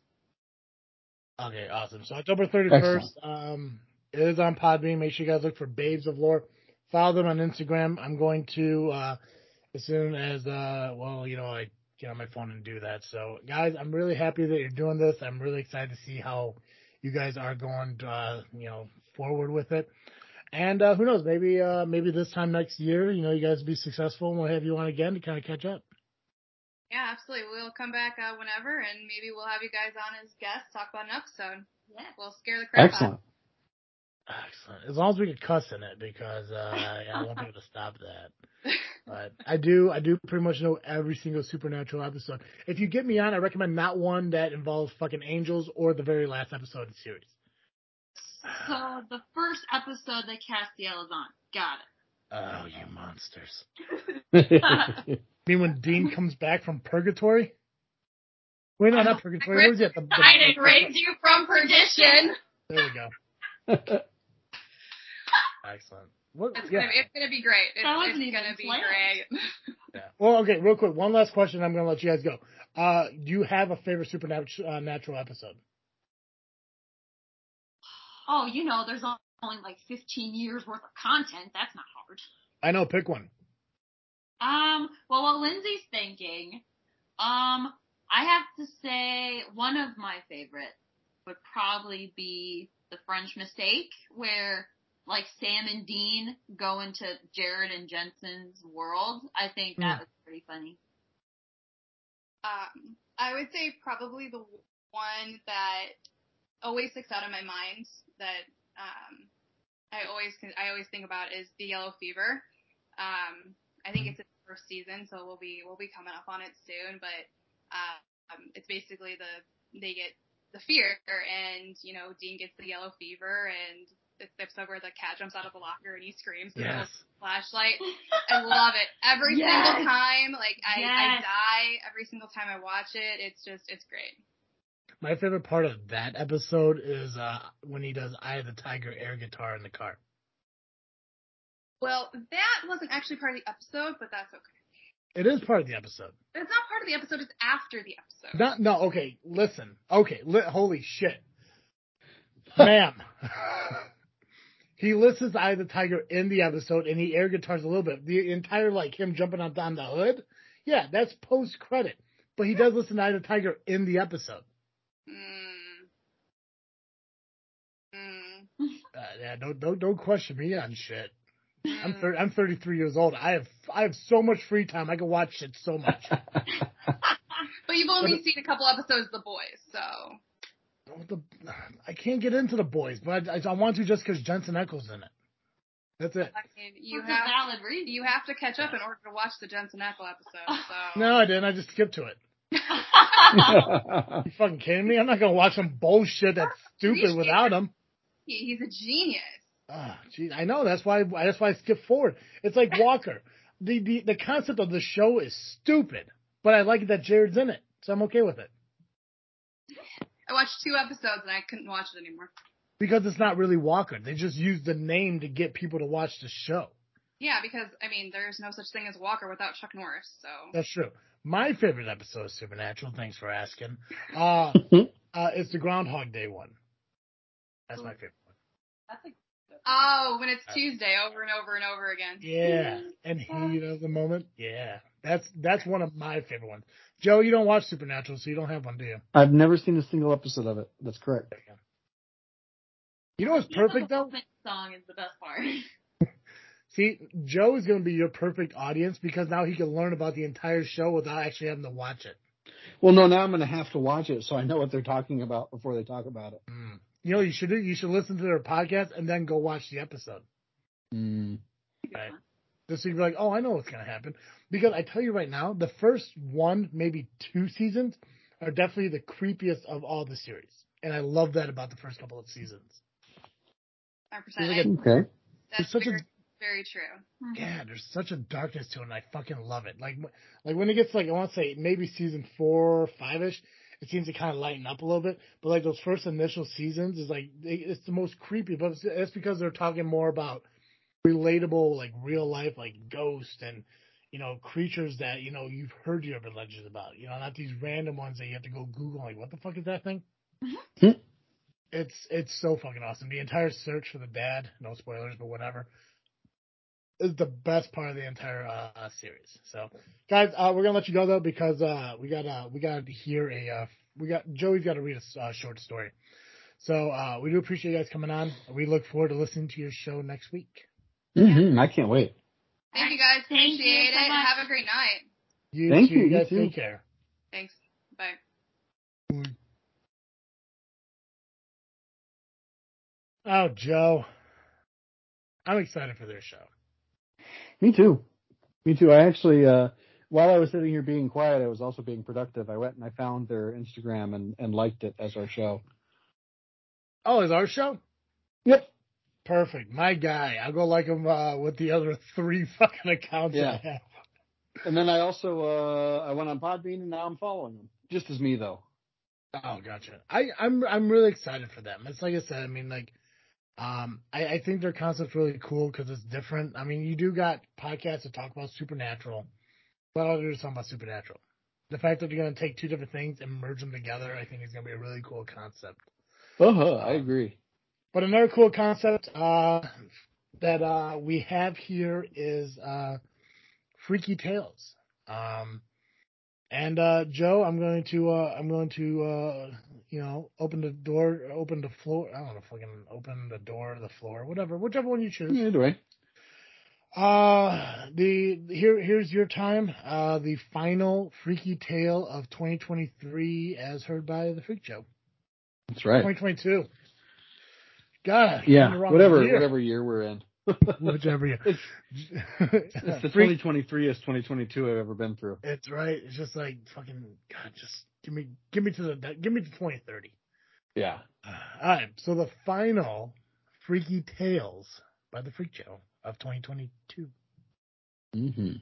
Okay, awesome. So October 31st, um, it is on Podbean. Make sure you guys look for Babes of Lore. Follow them on Instagram. I'm going to, uh, as soon as, uh, well, you know, I get on my phone and do that. So guys, I'm really happy that you're doing this. I'm really excited to see how you guys are going, uh, you know, forward with it. And, uh, who knows, maybe, uh, maybe this time next year, you know, you guys be successful and we'll have you on again to kind of catch up. Yeah, absolutely. We'll come back uh, whenever, and maybe we'll have you guys on as guests, talk about an episode. Yeah. We'll scare the crap Excellent. Excellent. As long as we can cuss in it, because uh, I won't be able to stop that. But I do, I do pretty much know every single supernatural episode. If you get me on, I recommend not one that involves fucking angels or the very last episode of the series. So the first episode that Castiel is on. Got it. Oh, you monsters! Excellent. I mean, when Dean comes back from purgatory. Wait, no, not purgatory. Where was he at? The, the, I didn't raise you from perdition. There we go. Excellent. What, It's yeah. gonna, it's gonna be great. It's, That wasn't it's even gonna be planned. great. Yeah. Well, okay, real quick. One last question. I'm going to let you guys go. Uh, do you have a favorite supernatural uh, natural episode? Oh, you know, there's only like 15 years worth of content. That's not hard. I know. Pick one. Um, well, while Lindsay's thinking, um, I have to say one of my favorites would probably be the French Mistake, where like Sam and Dean go into Jared and Jensen's world. I think that Hmm. was pretty funny. Um, I would say probably the one that always sticks out in my mind that um, I always I always think about is the Yellow Fever. Um, I think it's its first season, so we'll be we'll be coming up on it soon. But um, it's basically the they get the fear, and you know Dean gets the yellow fever, and it's the episode where the cat jumps out of the locker and he screams. with Yes. the flashlight. I love it every Yes. single time. Like I, I die every single time I watch it. It's just it's great. My favorite part of that episode is uh, when he does "Eye of the Tiger" air guitar in the car. Well, that wasn't actually part of the episode, but that's okay. It is part of the episode. It's not part of the episode. It's after the episode. Not no. Okay, listen. Okay, li- holy shit. ma'am. he listens to Eye of the Tiger in the episode, and he air guitars a little bit. The entire like him jumping on on the hood, yeah, that's post credit. But he does listen to Eye of the Tiger in the episode. Mm. Mm. Uh, yeah, don't don't don't question me on shit. I'm Mm. thir- I'm 33 years old. I have I have so much free time. I can watch shit so much. But you've only seen a couple episodes of The Boys, so Don't the, I can't get into the boys, but I, I want to just because Jensen Ackles in it. That's it. I mean, you That's a have valid reason. you have to catch up in order to watch the Jensen Ackles episode. So No, I didn't. I just skipped to it. You fucking kidding me? I'm not gonna watch some bullshit that's stupid Appreciate without him. he's a genius. Ah, geez, I know. That's why. That's why I skipped forward. It's like Walker. the the the concept of the show is stupid, but I like that Jared's in it, so I'm okay with it I watched two episodes and I couldn't watch it anymore. because it's not really Walker. They just use the name to get people to watch the show. Yeah, because I mean, there's no such thing as Walker without Chuck Norris. So That's true. My favorite episode of Supernatural. Thanks for asking. Uh, uh, it's the Groundhog Day one. That's my favorite one. That's a good oh, when it's Tuesday over and over and over again. Yeah, and heat of the moment. Yeah, that's that's one of my favorite ones. Joe, you don't watch Supernatural, so you don't have one, do you? I've never seen a single episode of it. That's correct. You know what's perfect The though? opening song is the best part. See, Joe is going to be your perfect audience because now he can learn about the entire show without actually having to watch it. Well, no, now I'm going to have to watch it so I know what they're talking about before they talk about it. Mm. You know, you should do. You should listen to their podcast and then go watch the episode. Mm. Right. Just so you be like, oh, I know what's going to happen. Because I tell you right now, the first one, maybe two seasons are definitely the creepiest of all the series. And I love that about the first couple of seasons. 100%. There's like a- Okay. That's it's such a- very, very true. Mm-hmm. Yeah, there's such a darkness to it, and I fucking love it. Like, like when it gets like I want to say maybe season four, five ish, it seems to kind of lighten up a little bit. But like those first initial seasons is like they, it's the most creepy. But it's, it's because they're talking more about relatable, like real life, like ghosts and you know creatures that you know you've heard your legends about. You know, not these random ones that you have to go Google. Like, what the fuck is that thing? Hmm. It's it's so fucking awesome. The entire search for the dad, no spoilers, but whatever is the best part of the entire uh, series. So, guys, uh, we're gonna let you go though because uh, we got uh, we got to hear a uh, we got Joey's got to read a uh, short story. So uh, we do appreciate you guys coming on. We look forward to listening to your show next week. Mm-hmm. I can't wait. Thank you guys. Thank you Appreciate so it. much. Have a great night. You Thank too, you, you guys too. take care. Thanks. Bye. Oh, Joe, I'm excited for their show. Me too. Me too. I actually, uh, while I was sitting here being quiet, I was also being productive. I went and I found their Instagram and, and liked it as our show. Oh, is our show? Yep. Perfect. My guy. I'll go like him uh, with the other three fucking accounts Yeah. I have. And then I also, uh, I went on Podbean and now I'm following them. Just as me though. Oh, gotcha. I, I'm I'm really excited for them. It's like I said. I mean, like, um, I, I think their concept's really cool because it's different. I mean, you do got podcasts that talk about supernatural, but all they're just talking about supernatural. The fact that you're going to take two different things and merge them together, I think is going to be a really cool concept. Uh-huh, I agree. But another cool concept uh, that uh, we have here is uh, Freaky Tales. Um, and uh, Joe, I'm going to uh, I'm going to uh, you know open the door, open the floor. I don't know, if we can open the door, the floor, whatever, whichever one you choose. Either way. Uh, the here here's your time. Uh, the final Freaky Tale of 2023, as heard by the Freak Show. That's right. 2022. God, Yeah, whatever, year. whatever year we're in. whichever year. It's, it's the 2023 is 2022 I've ever been through. It's right. It's just like fucking God. Just give me, give me to the, give me to 2030. Yeah. All right. So the final Freaky Tales by the Freak Show of 2022. Mm-hmm.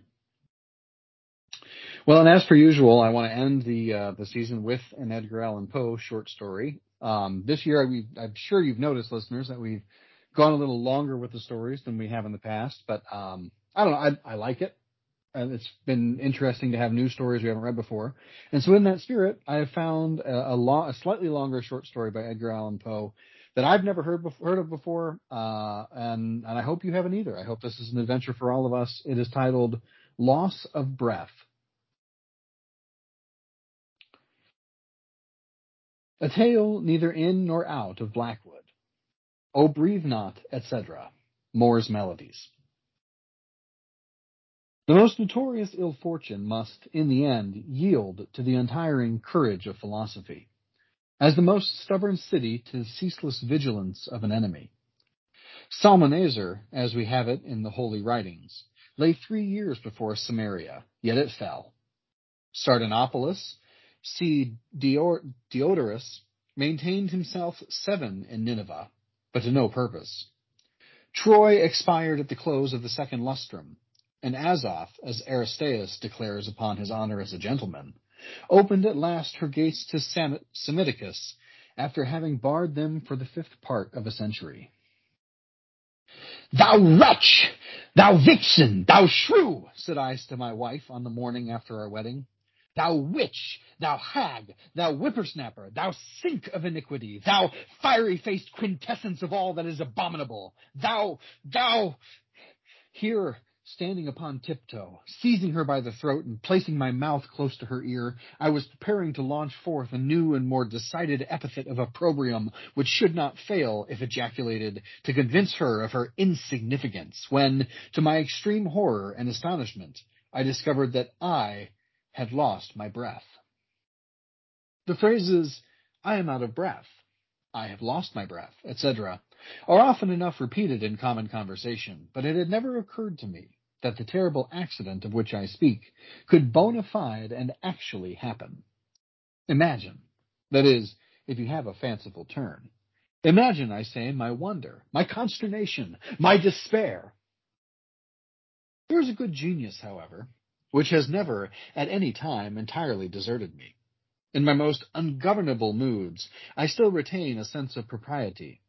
Well, and as per usual, I want to end the uh, the season with an Edgar Allan Poe short story. Um, this year, I'm sure you've noticed, listeners, that we've gone a little longer with the stories than we have in the past. But um, I don't know, I, I like it, and it's been interesting to have new stories we haven't read before. And so, in that spirit, I have found a, a, a slightly longer short story by Edgar Allan Poe that I've never heard heard of before, uh, and and I hope you haven't either. I hope this is an adventure for all of us. It is titled "Loss of Breath." A tale neither in nor out of Blackwood. Oh, breathe not, etc. Moore's Melodies. The most notorious ill fortune must, in the end, yield to the untiring courage of philosophy, as the most stubborn city to the ceaseless vigilance of an enemy. Salmanasar, as we have it in the holy writings, lay three years before Samaria, yet it fell. Sardanapalus, see Diodorus, maintained himself seven in Nineveh, but to no purpose. Troy expired at the close of the second lustrum, and Azoth, as Aristaeus declares upon his honor as a gentleman, opened at last her gates to Sam- Psammetichus after having barred them for the fifth part of a century. Thou wretch! Thou vixen! Thou shrew! said I to my wife on the morning after our wedding. Thou witch! Thou hag! Thou whippersnapper! Thou sink of iniquity! Thou fiery-faced quintessence of all that is abominable! Thou, thou, here Standing upon tiptoe, seizing her by the throat and placing my mouth close to her ear, I was preparing to launch forth a new and more decided epithet of opprobrium which should not fail, if ejaculated, to convince her of her insignificance, when, to my extreme horror and astonishment, I discovered that I had lost my breath. The phrases, I am out of breath, I have lost my breath, etc., are often enough repeated in common conversation, but it had never occurred to me that the terrible accident of which I speak could bona fide and actually happen. Imagine, that is, if you have a fanciful turn. Imagine, I say, my wonder, my consternation, my despair. There is a good genius, however, which has never at any time entirely deserted me. In my most ungovernable moods, I still retain a sense of propriety.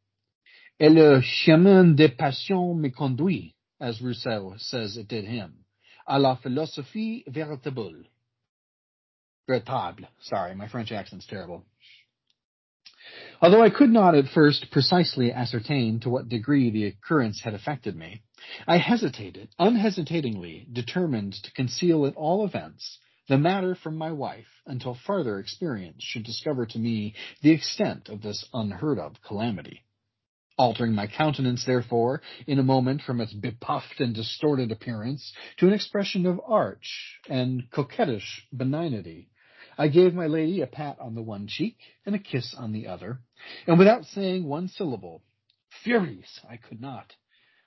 Et le chemin des passions me conduit, as Rousseau says it did him, à la philosophie véritable. Véritable. Sorry, my French accent's terrible. Although I could not at first precisely ascertain to what degree the occurrence had affected me, I hesitated, unhesitatingly determined to conceal at all events the matter from my wife until farther experience should discover to me the extent of this unheard of calamity. Altering my countenance, therefore, in a moment from its bepuffed and distorted appearance to an expression of arch and coquettish benignity, I gave my lady a pat on the one cheek and a kiss on the other, and without saying one syllable, furious I could not,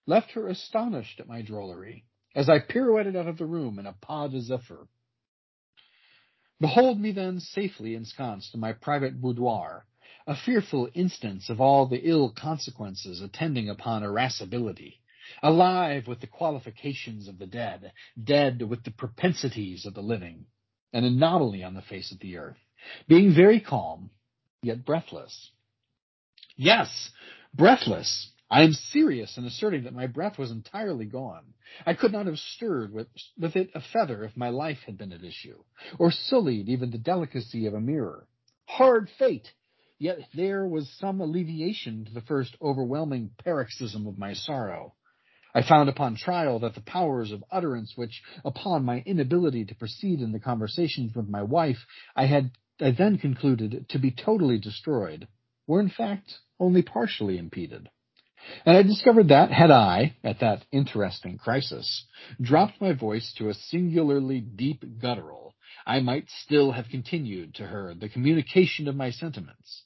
left her astonished at my drollery, as I pirouetted out of the room in a pas de zephyr. Behold me then safely ensconced in my private boudoir, a fearful instance of all the ill consequences attending upon irascibility, alive with the qualifications of the dead, dead with the propensities of the living, an anomaly on the face of the earth, being very calm, yet breathless. Yes, breathless, I am serious in asserting that my breath was entirely gone. I could not have stirred with, with it a feather if my life had been at issue, or sullied even the delicacy of a mirror. Hard fate! Yet there was some alleviation to the first overwhelming paroxysm of my sorrow. I found upon trial that the powers of utterance which, upon my inability to proceed in the conversations with my wife, I had I then concluded to be totally destroyed, were in fact only partially impeded. And I discovered that, had I, at that interesting crisis, dropped my voice to a singularly deep guttural, I might still have continued to her the communication of my sentiments.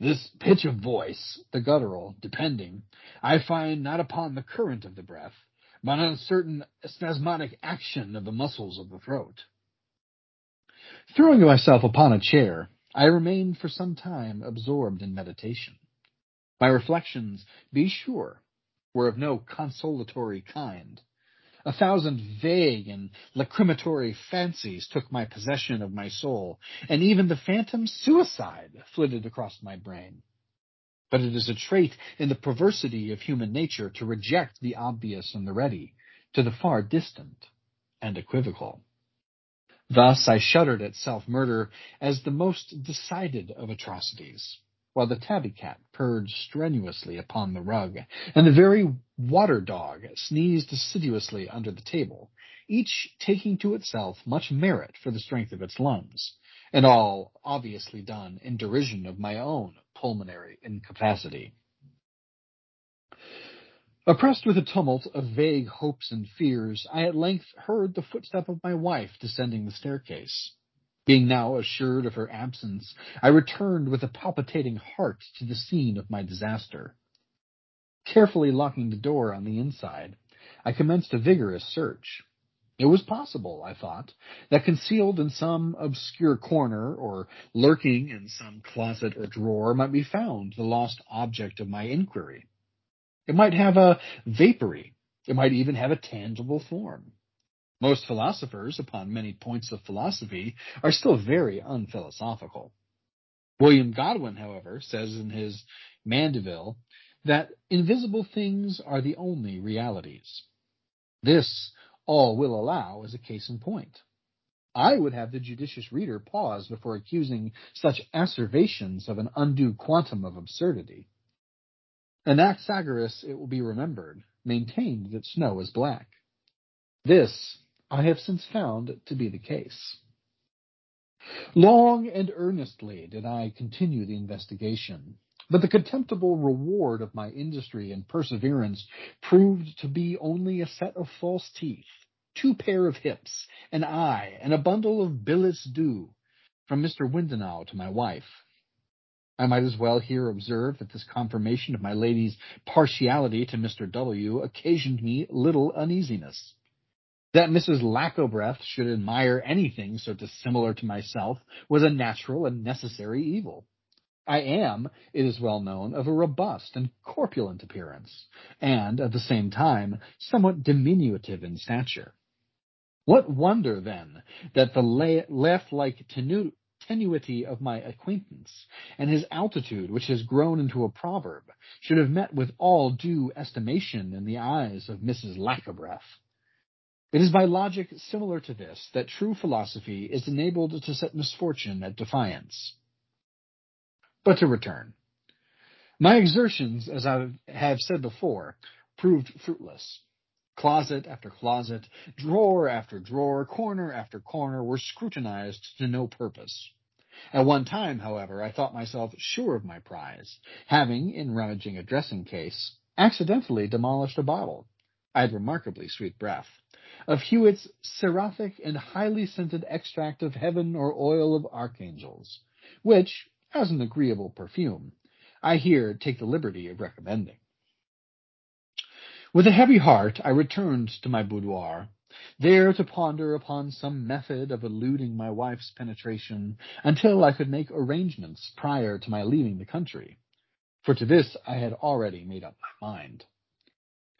This pitch of voice, the guttural, depending, I find not upon the current of the breath, but on a certain spasmodic action of the muscles of the throat. Throwing myself upon a chair, I remained for some time absorbed in meditation. My reflections, be sure, were of no consolatory kind. A thousand vague and lacrimatory fancies took my possession of my soul, and even the phantom suicide flitted across my brain. But it is a trait in the perversity of human nature to reject the obvious and the ready, to the far distant and equivocal. Thus I shuddered at self-murder as the most decided of atrocities while the tabby cat purred strenuously upon the rug, and the very water dog sneezed assiduously under the table, each taking to itself much merit for the strength of its lungs, and all obviously done in derision of my own pulmonary incapacity. Oppressed with a tumult of vague hopes and fears, I at length heard the footstep of my wife descending the staircase. Being now assured of her absence, I returned with a palpitating heart to the scene of my disaster. Carefully locking the door on the inside, I commenced a vigorous search. It was possible, I thought, that concealed in some obscure corner or lurking in some closet or drawer might be found the lost object of my inquiry. It might have a vapory. It might even have a tangible form. Most philosophers, upon many points of philosophy, are still very unphilosophical. William Godwin, however, says in his Mandeville that invisible things are the only realities. This all will allow as a case in point. I would have the judicious reader pause before accusing such asseverations of an undue quantum of absurdity. Anaxagoras, it will be remembered, maintained that snow is black. This I have since found to be the case. Long and earnestly did I continue the investigation, but the contemptible reward of my industry and perseverance proved to be only a set of false teeth, two pair of hips, an eye, and a bundle of billets doux from Mr. Windenough to my wife. I might as well here observe that this confirmation of my lady's partiality to Mr. W. occasioned me little uneasiness. That Mrs. Lackobreath should admire anything so dissimilar to myself was a natural and necessary evil. I am, it is well known, of a robust and corpulent appearance, and at the same time somewhat diminutive in stature. What wonder, then, that the laugh-like tenu- tenuity of my acquaintance, and his altitude, which has grown into a proverb, should have met with all due estimation in the eyes of Mrs. Lackobreath. It is by logic similar to this that true philosophy is enabled to set misfortune at defiance. But to return. My exertions, as I have said before, proved fruitless. Closet after closet, drawer after drawer, corner after corner were scrutinized to no purpose. At one time, however, I thought myself sure of my prize, having, in rummaging a dressing case, accidentally demolished a bottle. I had remarkably sweet breath. Of Hewitt's seraphic and highly scented extract of heaven or oil of archangels, which, as an agreeable perfume, I here take the liberty of recommending. With a heavy heart, I returned to my boudoir, there to ponder upon some method of eluding my wife's penetration until I could make arrangements prior to my leaving the country, for to this I had already made up my mind.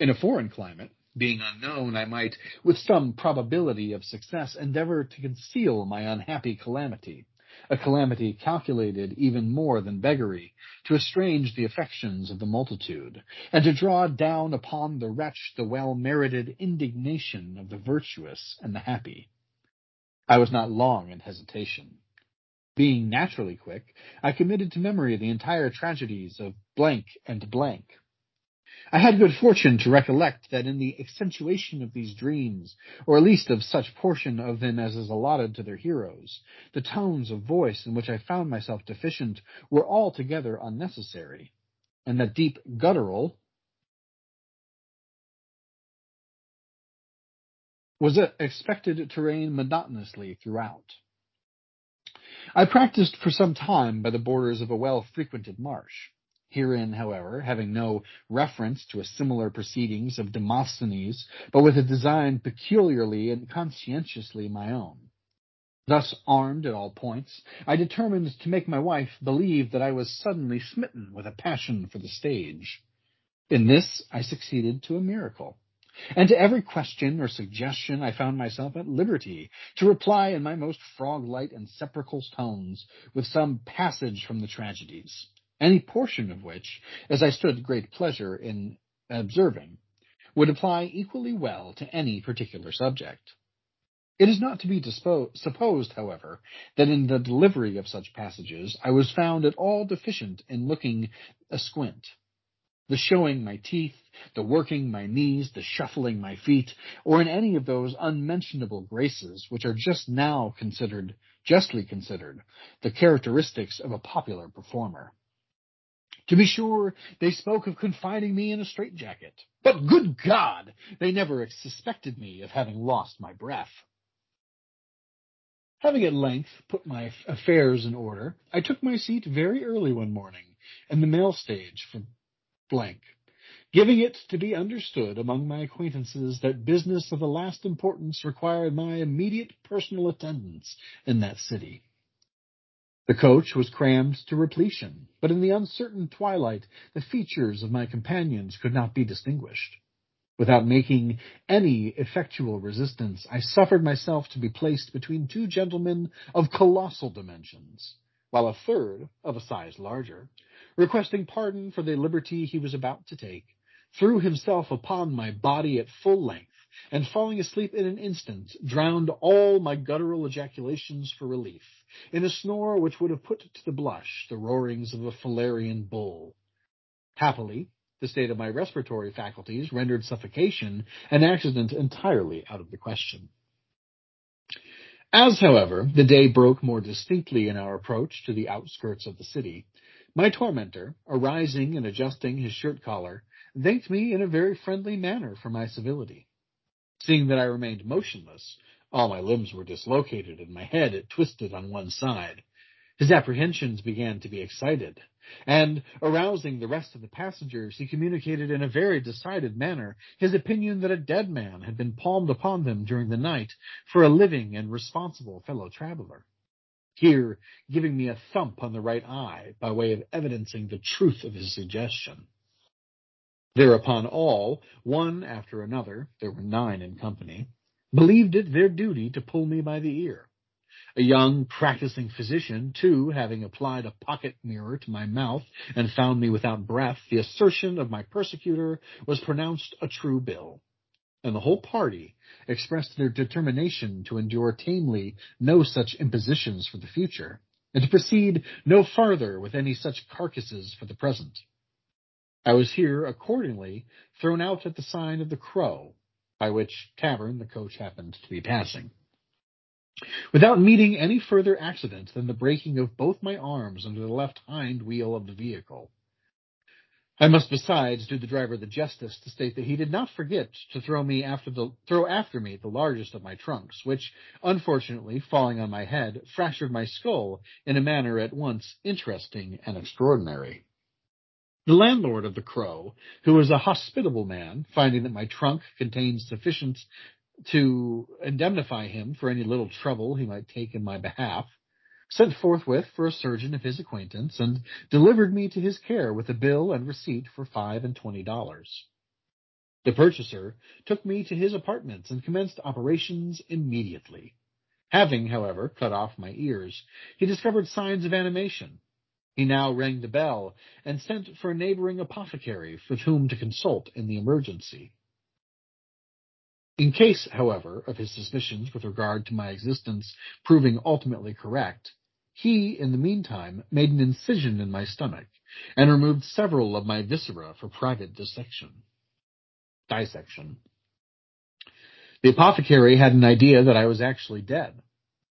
In a foreign climate, being unknown, I might, with some probability of success, endeavor to conceal my unhappy calamity, a calamity calculated even more than beggary to estrange the affections of the multitude, and to draw down upon the wretch the well-merited indignation of the virtuous and the happy. I was not long in hesitation. Being naturally quick, I committed to memory the entire tragedies of blank and blank, I had good fortune to recollect that in the accentuation of these dreams, or at least of such portion of them as is allotted to their heroes, the tones of voice in which I found myself deficient were altogether unnecessary, and that deep guttural was expected to reign monotonously throughout. I practiced for some time by the borders of a well-frequented marsh. Herein, however, having no reference to a similar proceedings of Demosthenes, but with a design peculiarly and conscientiously my own. Thus armed at all points, I determined to make my wife believe that I was suddenly smitten with a passion for the stage. In this I succeeded to a miracle. And to every question or suggestion I found myself at liberty to reply in my most frog-like and sepulchral tones with some passage from the tragedies any portion of which, as I stood great pleasure in observing, would apply equally well to any particular subject. It is not to be dispo- supposed, however, that in the delivery of such passages I was found at all deficient in looking asquint. The showing my teeth, the working my knees, the shuffling my feet, or in any of those unmentionable graces which are just now considered, justly considered, the characteristics of a popular performer. To be sure, they spoke of confining me in a straitjacket, but good God, they never suspected me of having lost my breath. Having at length put my affairs in order, I took my seat very early one morning in the mail stage for blank, giving it to be understood among my acquaintances that business of the last importance required my immediate personal attendance in that city. The coach was crammed to repletion, but in the uncertain twilight the features of my companions could not be distinguished. Without making any effectual resistance, I suffered myself to be placed between two gentlemen of colossal dimensions, while a third, of a size larger, requesting pardon for the liberty he was about to take, threw himself upon my body at full length, and falling asleep in an instant, drowned all my guttural ejaculations for relief, in a snore which would have put to the blush the roarings of a Falernian bull. Happily, the state of my respiratory faculties rendered suffocation an accident entirely out of the question. As, however, the day broke more distinctly in our approach to the outskirts of the city, my tormentor, arising and adjusting his shirt collar, thanked me in a very friendly manner for my civility. Seeing that I remained motionless, all my limbs were dislocated and my head it twisted on one side, his apprehensions began to be excited, and, arousing the rest of the passengers, he communicated in a very decided manner his opinion that a dead man had been palmed upon them during the night for a living and responsible fellow traveler. Here, giving me a thump on the right eye by way of evidencing the truth of his suggestion. Thereupon all, one after another, there were nine in company, believed it their duty to pull me by the ear. A young practicing physician, too, having applied a pocket mirror to my mouth and found me without breath, the assertion of my persecutor was pronounced a true bill. And the whole party expressed their determination to endure tamely no such impositions for the future, and to proceed no farther with any such carcasses for the present. I was here, accordingly, thrown out at the sign of the Crow, by which tavern the coach happened to be passing. Without meeting any further accident than the breaking of both my arms under the left hind wheel of the vehicle. I must besides do the driver the justice to state that he did not forget to throw me after the throw after me the largest of my trunks, which, unfortunately, falling on my head, fractured my skull in a manner at once interesting and extraordinary. The landlord of the Crow, who was a hospitable man, finding that my trunk contained sufficient to indemnify him for any little trouble he might take in my behalf, sent forthwith for a surgeon of his acquaintance, and delivered me to his care with a bill and receipt for five and twenty dollars. The purchaser took me to his apartments and commenced operations immediately. Having, however, cut off my ears, he discovered signs of animation. He now rang the bell and sent for a neighboring apothecary with whom to consult in the emergency. In case, however, of his suspicions with regard to my existence proving ultimately correct, he, in the meantime, made an incision in my stomach and removed several of my viscera for private dissection. Dissection. The apothecary had an idea that I was actually dead.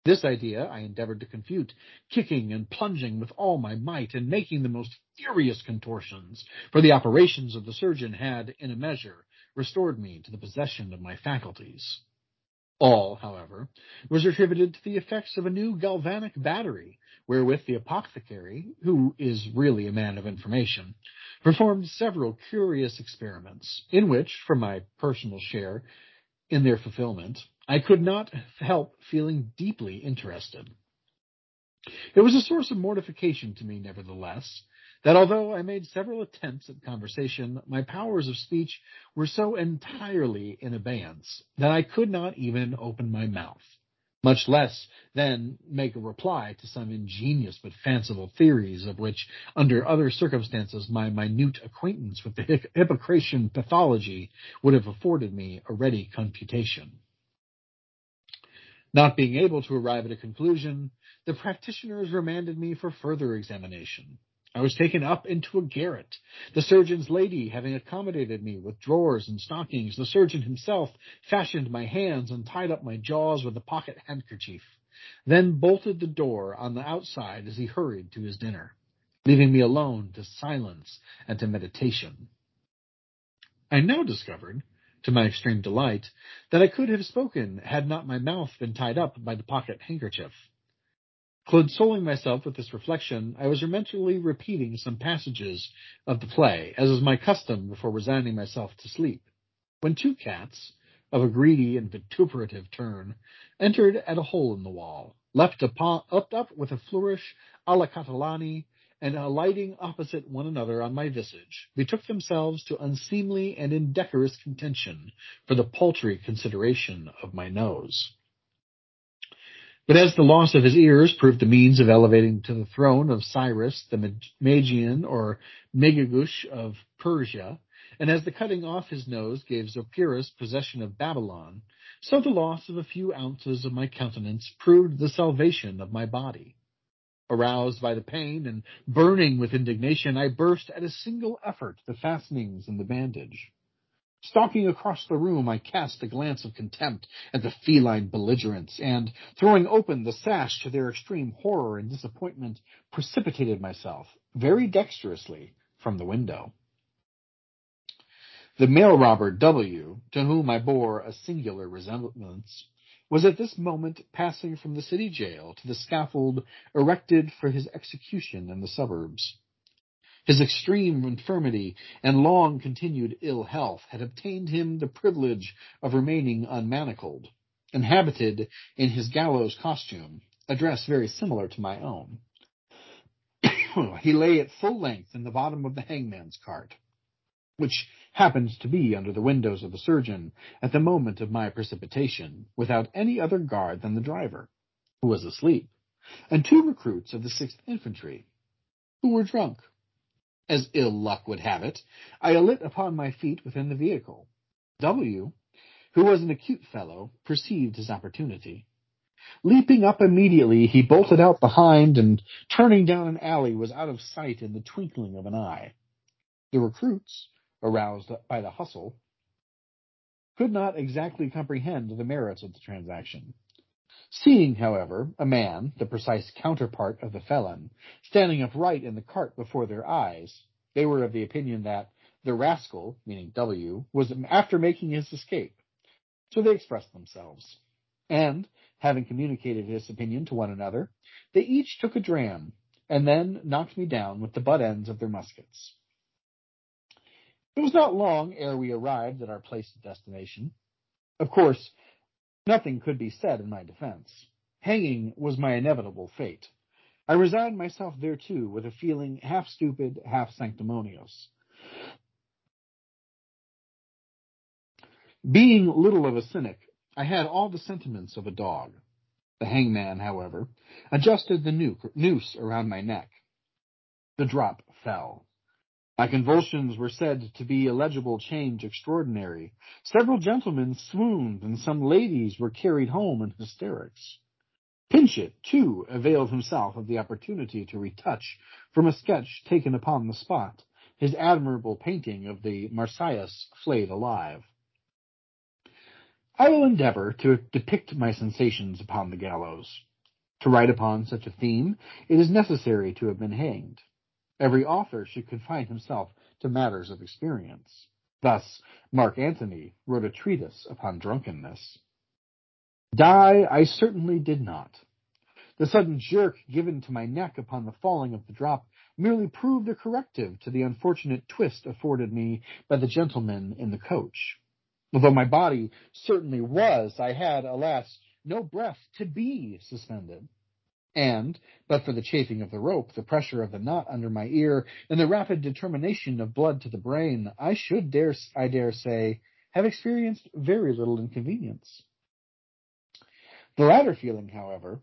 This idea I endeavored to confute, kicking and plunging with all my might and making the most furious contortions, for the operations of the surgeon had, in a measure, restored me to the possession of my faculties. All, however, was attributed to the effects of a new galvanic battery, wherewith the apothecary, who is really a man of information, performed several curious experiments, in which, for my personal share in their fulfillment, I could not help feeling deeply interested. It was a source of mortification to me, nevertheless, that although I made several attempts at conversation, my powers of speech were so entirely in abeyance that I could not even open my mouth, much less then make a reply to some ingenious but fanciful theories of which, under other circumstances, my minute acquaintance with the Hippocratian pathology would have afforded me a ready confutation. Not being able to arrive at a conclusion, the practitioners remanded me for further examination. I was taken up into a garret, the surgeon's lady having accommodated me with drawers and stockings. The surgeon himself fashioned my hands and tied up my jaws with a pocket handkerchief, then bolted the door on the outside as he hurried to his dinner, leaving me alone to silence and to meditation. I now discovered, to my extreme delight, that I could have spoken had not my mouth been tied up by the pocket handkerchief. Consoling myself with this reflection, I was mentally repeating some passages of the play, as is my custom before resigning myself to sleep, when two cats, of a greedy and vituperative turn, entered at a hole in the wall, leapt upon, upped up with a flourish a la Catalani, and alighting opposite one another on my visage, betook themselves to unseemly and indecorous contention for the paltry consideration of my nose. But as the loss of his ears proved the means of elevating to the throne of Cyrus the Magian or Megagush of Persia, and as the cutting off his nose gave Zopyrus possession of Babylon, so the loss of a few ounces of my countenance proved the salvation of my body. Aroused by the pain and burning with indignation, I burst at a single effort the fastenings and the bandage. Stalking across the room, I cast a glance of contempt at the feline belligerents, and, throwing open the sash to their extreme horror and disappointment, precipitated myself, very dexterously, from the window. The mail robber W, to whom I bore a singular resemblance, was at this moment passing from the city jail to the scaffold erected for his execution in the suburbs. His extreme infirmity and long continued ill health had obtained him the privilege of remaining unmanacled, and in his gallows costume, a dress very similar to my own. he lay at full length in the bottom of the hangman's cart, which happened to be under the windows of the surgeon at the moment of my precipitation, without any other guard than the driver, who was asleep, and two recruits of the Sixth Infantry, who were drunk. As ill luck would have it, I alit upon my feet within the vehicle. W, who was an acute fellow, perceived his opportunity. Leaping up immediately, he bolted out behind and, turning down an alley, was out of sight in the twinkling of an eye. The recruits, aroused by the hustle, could not exactly comprehend the merits of the transaction. Seeing, however, a man, the precise counterpart of the felon, standing upright in the cart before their eyes, they were of the opinion that the rascal, meaning W, was after making his escape. So they expressed themselves. And, having communicated his opinion to one another, they each took a dram, and then knocked me down with the butt ends of their muskets. It was not long ere we arrived at our place of destination. Of course, Nothing could be said in my defense. Hanging was my inevitable fate. I resigned myself thereto with a feeling half stupid, half sanctimonious. Being little of a cynic, I had all the sentiments of a dog. The hangman, however, adjusted the noose around my neck. The drop fell. My convulsions were said to be a legible change extraordinary. Several gentlemen swooned, and some ladies were carried home in hysterics. Pinchot, too, availed himself of the opportunity to retouch, from a sketch taken upon the spot, his admirable painting of the Marsyas flayed alive. I will endeavor to depict my sensations upon the gallows. To write upon such a theme, it is necessary to have been hanged. Every author should confine himself to matters of experience. Thus, Mark Antony wrote a treatise upon drunkenness. Die I certainly did not. The sudden jerk given to my neck upon the falling of the drop merely proved a corrective to the unfortunate twist afforded me by the gentleman in the coach. Although my body certainly was, I had, alas, no breath to be suspended. And, but for the chafing of the rope, the pressure of the knot under my ear, and the rapid determination of blood to the brain, I should dare, I dare say, have experienced very little inconvenience. The latter feeling, however,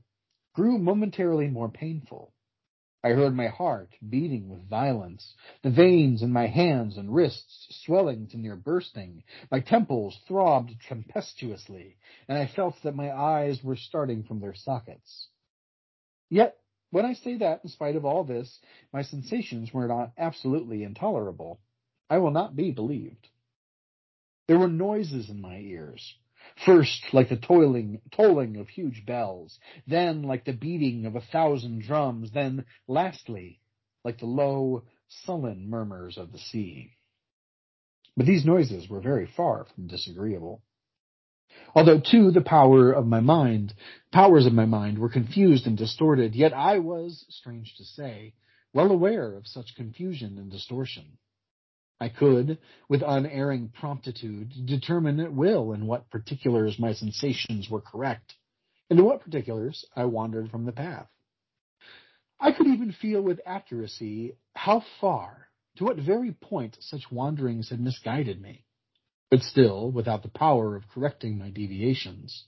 grew momentarily more painful. I heard my heart beating with violence, the veins in my hands and wrists swelling to near bursting. My temples throbbed tempestuously, and I felt that my eyes were starting from their sockets. Yet, when I say that, in spite of all this, my sensations were not absolutely intolerable, I will not be believed. There were noises in my ears, First, like the toiling, tolling of huge bells, then like the beating of a thousand drums, then, lastly, like the low, sullen murmurs of the sea. But these noises were very far from disagreeable. Although, too, the power of my mind, powers of my mind were confused and distorted, yet I was, strange to say, well aware of such confusion and distortion. I could, with unerring promptitude, determine at will in what particulars my sensations were correct, and in what particulars I wandered from the path. I could even feel with accuracy how far, to what very point such wanderings had misguided me, but still without the power of correcting my deviations.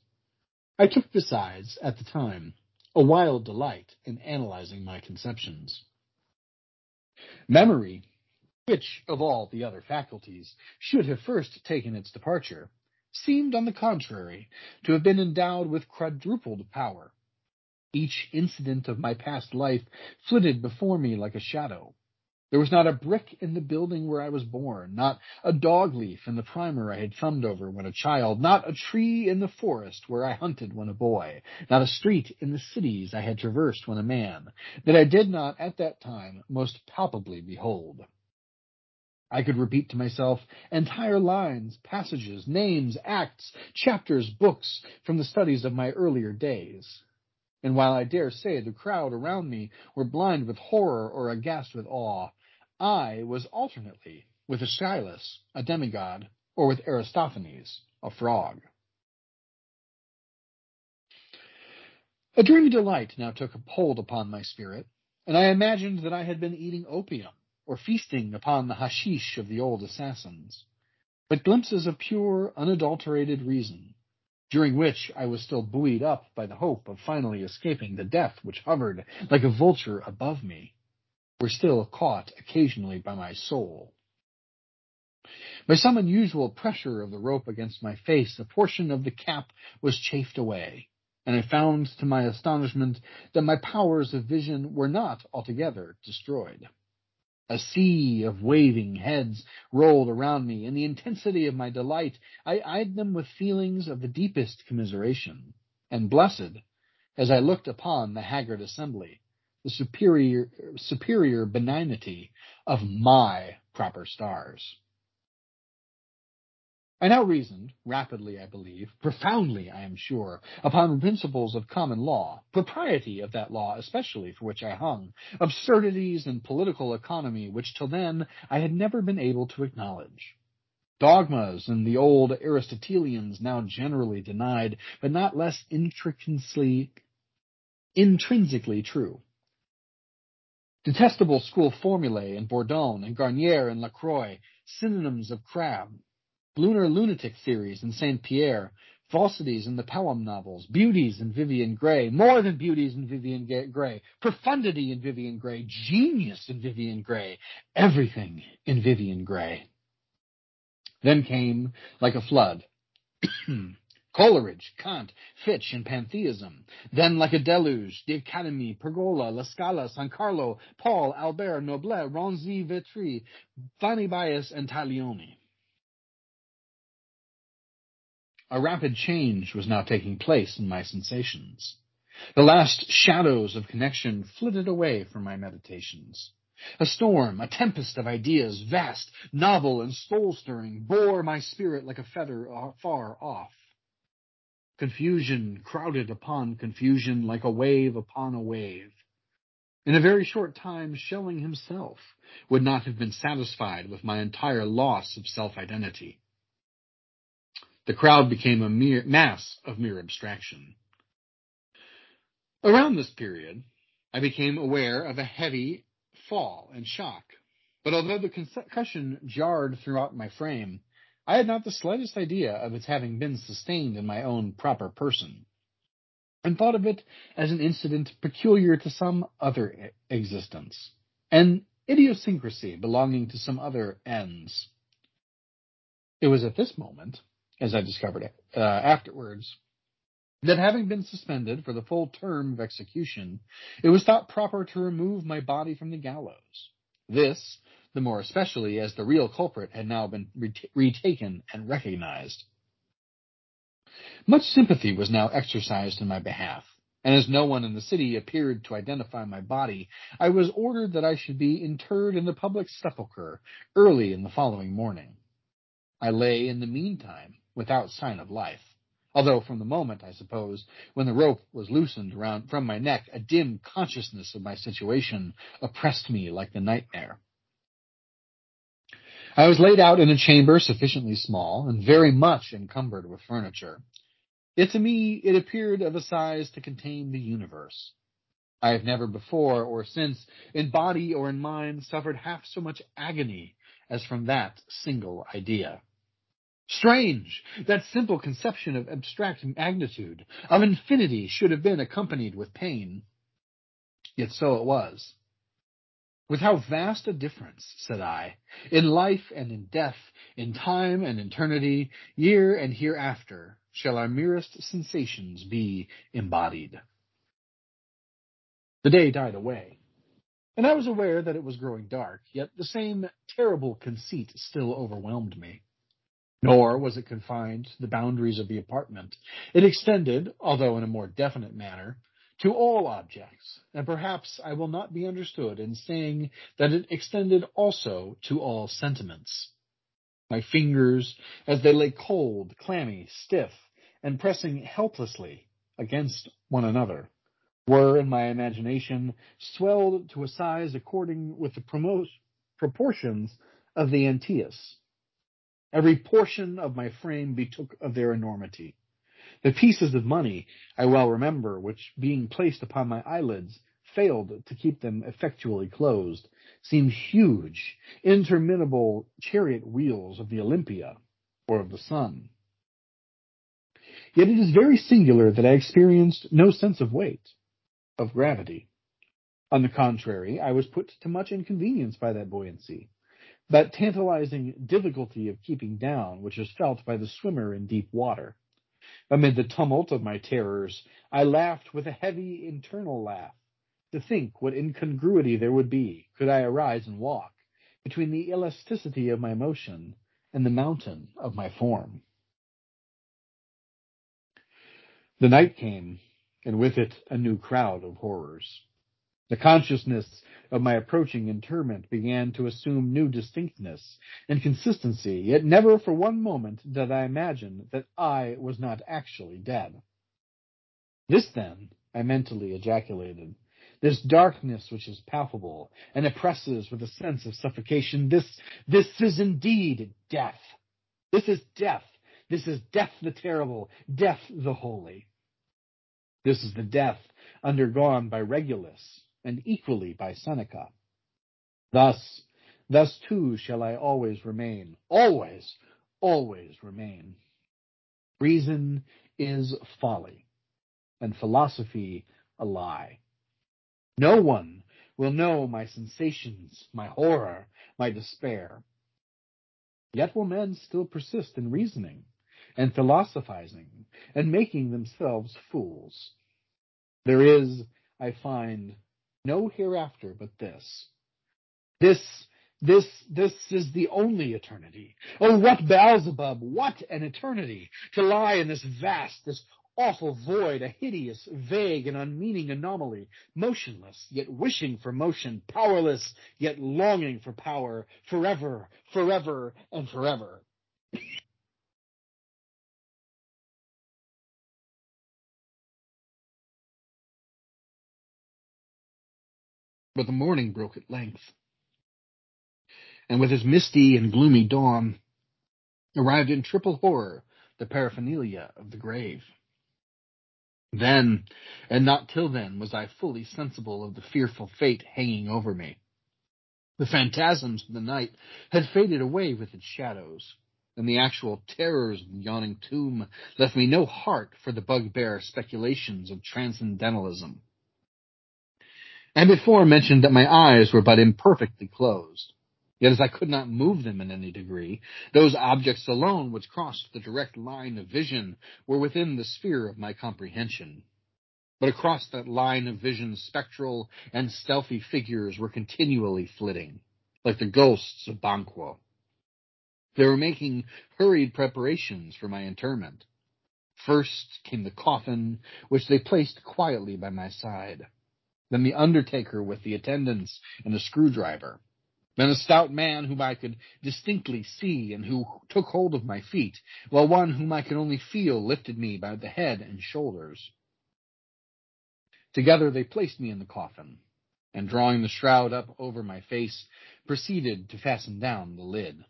I took besides, at the time, a wild delight in analyzing my conceptions. Memory which, of all the other faculties, should have first taken its departure, seemed, on the contrary, to have been endowed with quadrupled power. Each incident of my past life flitted before me like a shadow. There was not a brick in the building where I was born, not a dog leaf in the primer I had thumbed over when a child, not a tree in the forest where I hunted when a boy, not a street in the cities I had traversed when a man, that I did not at that time most palpably behold. I could repeat to myself entire lines, passages, names, acts, chapters, books from the studies of my earlier days. And while I dare say the crowd around me were blind with horror or aghast with awe, I was alternately with Aeschylus, a demigod, or with Aristophanes, a frog. A dreamy delight now took hold upon my spirit, and I imagined that I had been eating opium or feasting upon the hashish of the old assassins, but glimpses of pure, unadulterated reason, during which I was still buoyed up by the hope of finally escaping the death which hovered like a vulture above me, were still caught occasionally by my soul. By some unusual pressure of the rope against my face, a portion of the cap was chafed away, and I found to my astonishment that my powers of vision were not altogether destroyed. A sea of waving heads rolled around me. And in the intensity of my delight, I eyed them with feelings of the deepest commiseration, and blessed, as I looked upon the haggard assembly, the superior, superior benignity of my proper stars. I now reasoned, rapidly I believe, profoundly I am sure, upon principles of common law, propriety of that law especially for which I hung, absurdities and political economy which till then I had never been able to acknowledge. Dogmas and the old Aristotelians now generally denied, but not less intrinsically, intrinsically true. Detestable school formulae in Bourdon and Garnier and Lacroix, synonyms of Crabbe, lunar lunatic theories in Saint Pierre, falsities in the Pelham novels, beauties in Vivian Grey, more than beauties in Vivian Grey, profundity in Vivian Grey, genius in Vivian Grey, everything in Vivian Grey. Then came, like a flood, Coleridge, Kant, Fichte, and pantheism. Then, like a deluge, the Academy, Pergola, La Scala, San Carlo, Paul, Albert, Noblet, Rienzi, Vitry, Fanny Bias, and Taglioni. A rapid change was now taking place in my sensations. The last shadows of connection flitted away from my meditations. A storm, a tempest of ideas, vast, novel, and soul-stirring, bore my spirit like a feather uh, far off. Confusion crowded upon confusion like a wave upon a wave. In a very short time, Schelling himself would not have been satisfied with my entire loss of self-identity. The crowd became a mere mass of mere abstraction. Around this period, I became aware of a heavy fall and shock, but although the concussion jarred throughout my frame, I had not the slightest idea of its having been sustained in my own proper person. and thought of it as an incident peculiar to some other existence, an idiosyncrasy belonging to some other ends. It was at this moment, as I discovered uh, afterwards, that having been suspended for the full term of execution, it was thought proper to remove my body from the gallows. This, the more especially as the real culprit had now been retaken and recognized. Much sympathy was now exercised in my behalf, and as no one in the city appeared to identify my body, I was ordered that I should be interred in the public sepulchre early in the following morning. I lay in the meantime without sign of life, although from the moment, I suppose, when the rope was loosened round from my neck, a dim consciousness of my situation oppressed me like the nightmare. I was laid out in a chamber sufficiently small and very much encumbered with furniture. Yet to me it appeared of a size to contain the universe. I have never before or since, in body or in mind, suffered half so much agony as from that single idea. Strange! That simple conception of abstract magnitude, of infinity, should have been accompanied with pain. Yet so it was. With how vast a difference, said I, in life and in death, in time and eternity, year and hereafter, shall our merest sensations be embodied. The day died away, and I was aware that it was growing dark, yet the same terrible conceit still overwhelmed me. Nor was it confined to the boundaries of the apartment. It extended, although in a more definite manner, to all objects, and perhaps I will not be understood in saying that it extended also to all sentiments. My fingers, as they lay cold, clammy, stiff, and pressing helplessly against one another, were, in my imagination, swelled to a size according with the proportions of the Antaeus. Every portion of my frame betook of their enormity. The pieces of money, I well remember, which being placed upon my eyelids, failed to keep them effectually closed, seemed huge, interminable chariot wheels of the Olympia or of the sun. Yet it is very singular that I experienced no sense of weight, of gravity. On the contrary, I was put to much inconvenience by that buoyancy, that tantalizing difficulty of keeping down which is felt by the swimmer in deep water. Amid the tumult of my terrors, I laughed with a heavy internal laugh, to think what incongruity there would be, could I arise and walk, between the elasticity of my motion and the mountain of my form. The night came, and with it a new crowd of horrors. The consciousness of my approaching interment began to assume new distinctness and consistency, yet never for one moment did I imagine that I was not actually dead. This then, I mentally ejaculated, this darkness which is palpable and oppresses with a sense of suffocation, this, this is indeed death. This is death. This is death the terrible, death the holy. This is the death undergone by Regulus, and equally by Seneca. Thus, thus too shall I always remain, always, always remain. Reason is folly, and philosophy a lie. No one will know my sensations, my horror, my despair. Yet will men still persist in reasoning and philosophizing and making themselves fools. There is, I find, no hereafter but this. This, this, this is the only eternity. Oh, what Beelzebub, what an eternity! To lie in this vast, this awful void, a hideous, vague, and unmeaning anomaly, motionless, yet wishing for motion, powerless, yet longing for power, forever, forever, and forever. But the morning broke at length, and with his misty and gloomy dawn arrived in triple horror the paraphernalia of the grave. Then, and not till then, was I fully sensible of the fearful fate hanging over me. The phantasms of the night had faded away with its shadows, and the actual terrors of the yawning tomb left me no heart for the bugbear speculations of transcendentalism. And before mentioned that my eyes were but imperfectly closed. Yet as I could not move them in any degree, those objects alone which crossed the direct line of vision were within the sphere of my comprehension. But across that line of vision, spectral and stealthy figures were continually flitting, like the ghosts of Banquo. They were making hurried preparations for my interment. First came the coffin, which they placed quietly by my side. Then the undertaker with the attendants and a screwdriver. Then a stout man whom I could distinctly see and who took hold of my feet, while one whom I could only feel lifted me by the head and shoulders. Together they placed me in the coffin, and drawing the shroud up over my face, proceeded to fasten down the lid.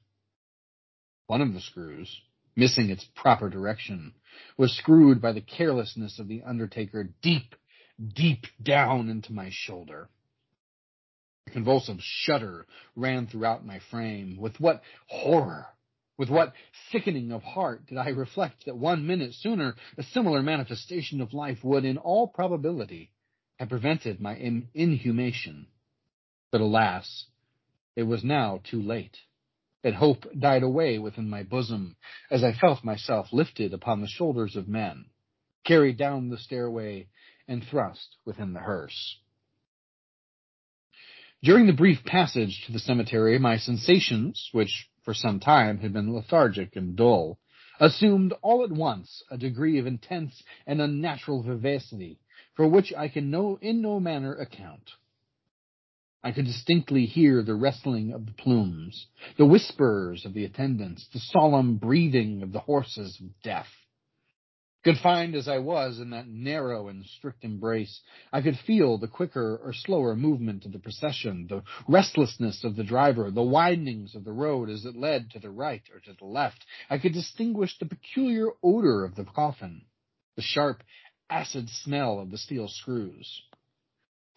One of the screws, missing its proper direction, was screwed by the carelessness of the undertaker deep, deep down into my shoulder. A convulsive shudder ran throughout my frame. With what horror, with what sickening of heart did I reflect that one minute sooner a similar manifestation of life would, in all probability, have prevented my inhumation. But alas, it was now too late. And hope died away within my bosom as I felt myself lifted upon the shoulders of men, carried down the stairway, and thrust within the hearse. During the brief passage to the cemetery, my sensations, which for some time had been lethargic and dull, assumed all at once a degree of intense and unnatural vivacity for which I can no, in no manner account. I could distinctly hear the rustling of the plumes, the whispers of the attendants, the solemn breathing of the horses of death. Confined as I was in that narrow and strict embrace, I could feel the quicker or slower movement of the procession, the restlessness of the driver, the windings of the road as it led to the right or to the left. I could distinguish the peculiar odor of the coffin, the sharp, acid smell of the steel screws.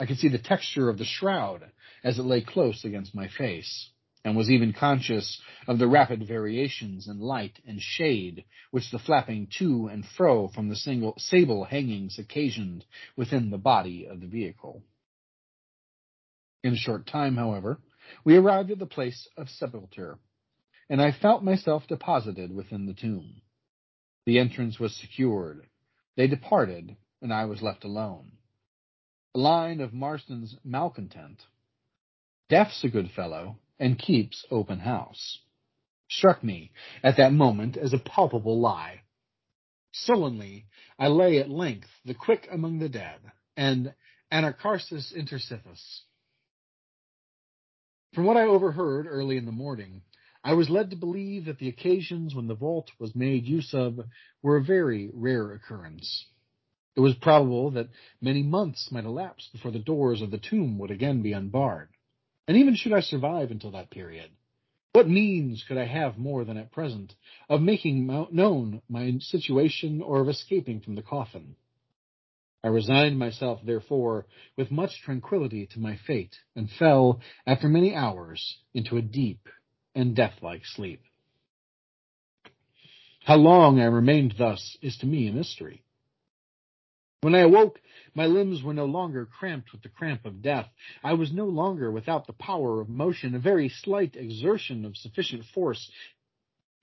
I could see the texture of the shroud as it lay close against my face and was even conscious of the rapid variations in light and shade which the flapping to and fro from the single sable hangings occasioned within the body of the vehicle. In a short time, however, we arrived at the place of sepulture, and I felt myself deposited within the tomb. The entrance was secured. They departed, and I was left alone. A line of Marston's malcontent. Death's a good fellow, and keeps open house, struck me at that moment as a palpable lie. Sullenly, I lay at length the quick among the dead, and Anacharsis inter Scythas. From what I overheard early in the morning, I was led to believe that the occasions when the vault was made use of were a very rare occurrence. It was probable that many months might elapse before the doors of the tomb would again be unbarred. And even should I survive until that period, what means could I have more than at present of making known my situation or of escaping from the coffin? I resigned myself, therefore, with much tranquillity to my fate, and fell, after many hours, into a deep and deathlike sleep. How long I remained thus is to me a mystery. When I awoke, my limbs were no longer cramped with the cramp of death. I was no longer without the power of motion. A very slight exertion of sufficient force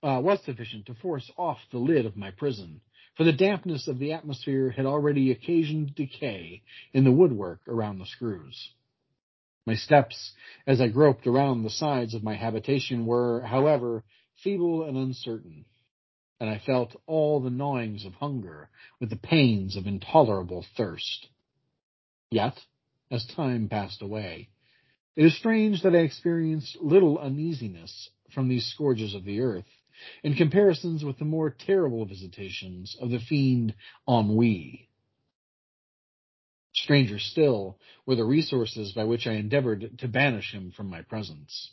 uh, was sufficient to force off the lid of my prison, for the dampness of the atmosphere had already occasioned decay in the woodwork around the screws. My steps, as I groped around the sides of my habitation, were, however, feeble and uncertain and I felt all the gnawings of hunger with the pains of intolerable thirst. Yet, as time passed away, it is strange that I experienced little uneasiness from these scourges of the earth in comparisons with the more terrible visitations of the fiend ennui. Stranger still were the resources by which I endeavored to banish him from my presence.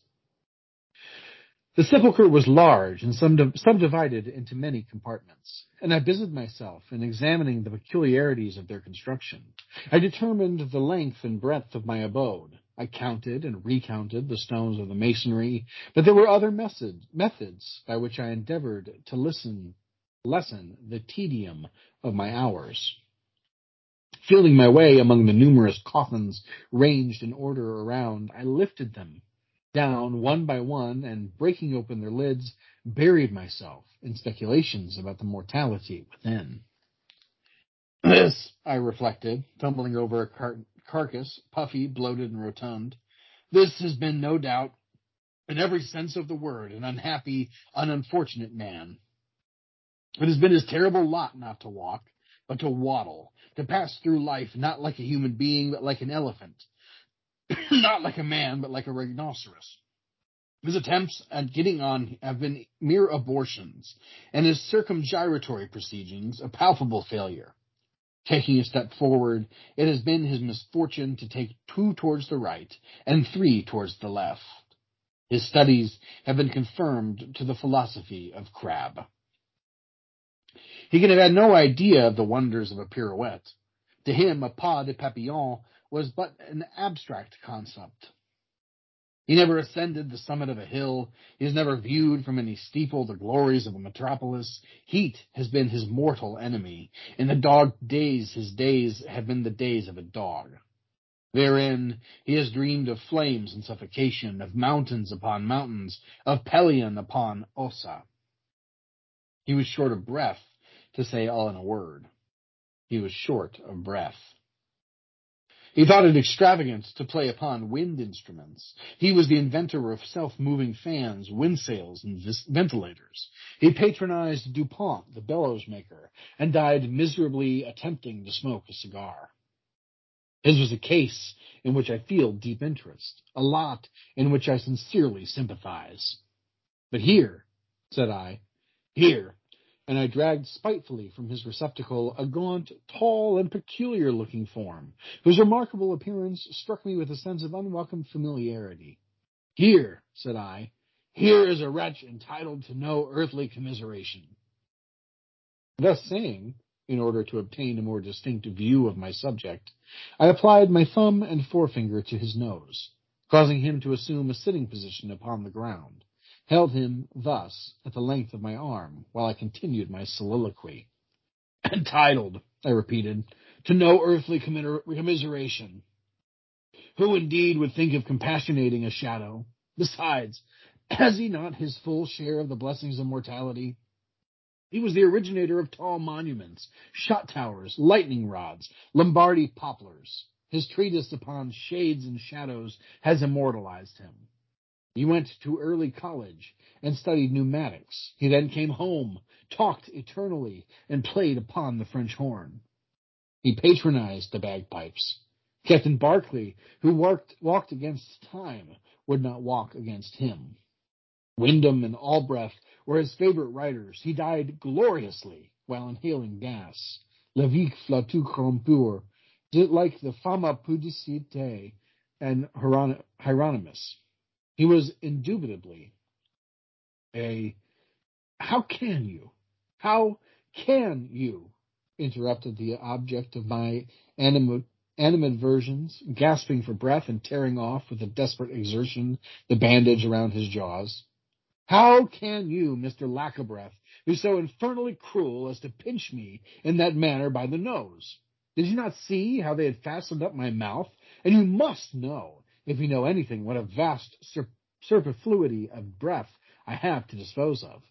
The sepulchre was large and subdivided into many compartments, and I busied myself in examining the peculiarities of their construction. I determined the length and breadth of my abode, I counted and recounted the stones of the masonry, but there were other method, methods by which I endeavored to listen, lessen the tedium of my hours. Feeling my way among the numerous coffins ranged in order around, I lifted them down one by one and breaking open their lids, buried myself in speculations about the mortality within. This, I reflected, tumbling over a car- carcass, puffy, bloated, and rotund. This has been, no doubt, in every sense of the word, an unhappy, an unfortunate man. It has been his terrible lot not to walk, but to waddle, to pass through life not like a human being, but like an elephant, not like a man, but like a rhinoceros. His attempts at getting on have been mere abortions, and his circumgyratory proceedings a palpable failure. Taking a step forward, it has been his misfortune to take two towards the right and three towards the left. His studies have been confirmed to the philosophy of Crabbe. He can have had no idea of the wonders of a pirouette. To him, a pas de papillon was but an abstract concept. He never ascended the summit of a hill. He has never viewed from any steeple the glories of a metropolis. Heat has been his mortal enemy. In the dog days, his days have been the days of a dog. Therein he has dreamed of flames and suffocation, of mountains upon mountains, of Pelion upon Ossa. He was short of breath to say all in a word. He was short of breath. He thought it extravagant to play upon wind instruments. He was the inventor of self-moving fans, windsails, and vis- ventilators. He patronized DuPont, the bellows maker, and died miserably attempting to smoke a cigar. His was a case in which I feel deep interest, a lot in which I sincerely sympathize. But here, said I, here and I dragged spitefully from his receptacle a gaunt, tall, and peculiar looking form, whose remarkable appearance struck me with a sense of unwelcome familiarity. Here, said I, here is a wretch entitled to no earthly commiseration. Thus saying, in order to obtain a more distinct view of my subject, I applied my thumb and forefinger to his nose, causing him to assume a sitting position upon the ground held him thus at the length of my arm while I continued my soliloquy. Entitled, I repeated, to no earthly commiseration. Who indeed would think of compassionating a shadow? Besides, has he not his full share of the blessings of mortality? He was the originator of tall monuments, shot towers, lightning rods, Lombardy poplars. His treatise upon shades and shadows has immortalized him. He went to early college and studied pneumatics. He then came home, talked eternally, and played upon the French horn. He patronized the bagpipes. Captain Barclay, who walked, walked against time, would not walk against him. Windham and Allbreath were his favorite writers. He died gloriously while inhaling gas. Levique flatu corrupitur, did like the Fama Pudicitiae and Hieronymus. He was indubitably a. How can you? How can you? interrupted the object of my animate, animadversions, gasping for breath and tearing off with a desperate exertion the bandage around his jaws. How can you, Mr. Lackobreath, be so infernally cruel as to pinch me in that manner by the nose? Did you not see how they had fastened up my mouth? And you must know if you know anything, what a vast sur- superfluity of breath I have to dispose of.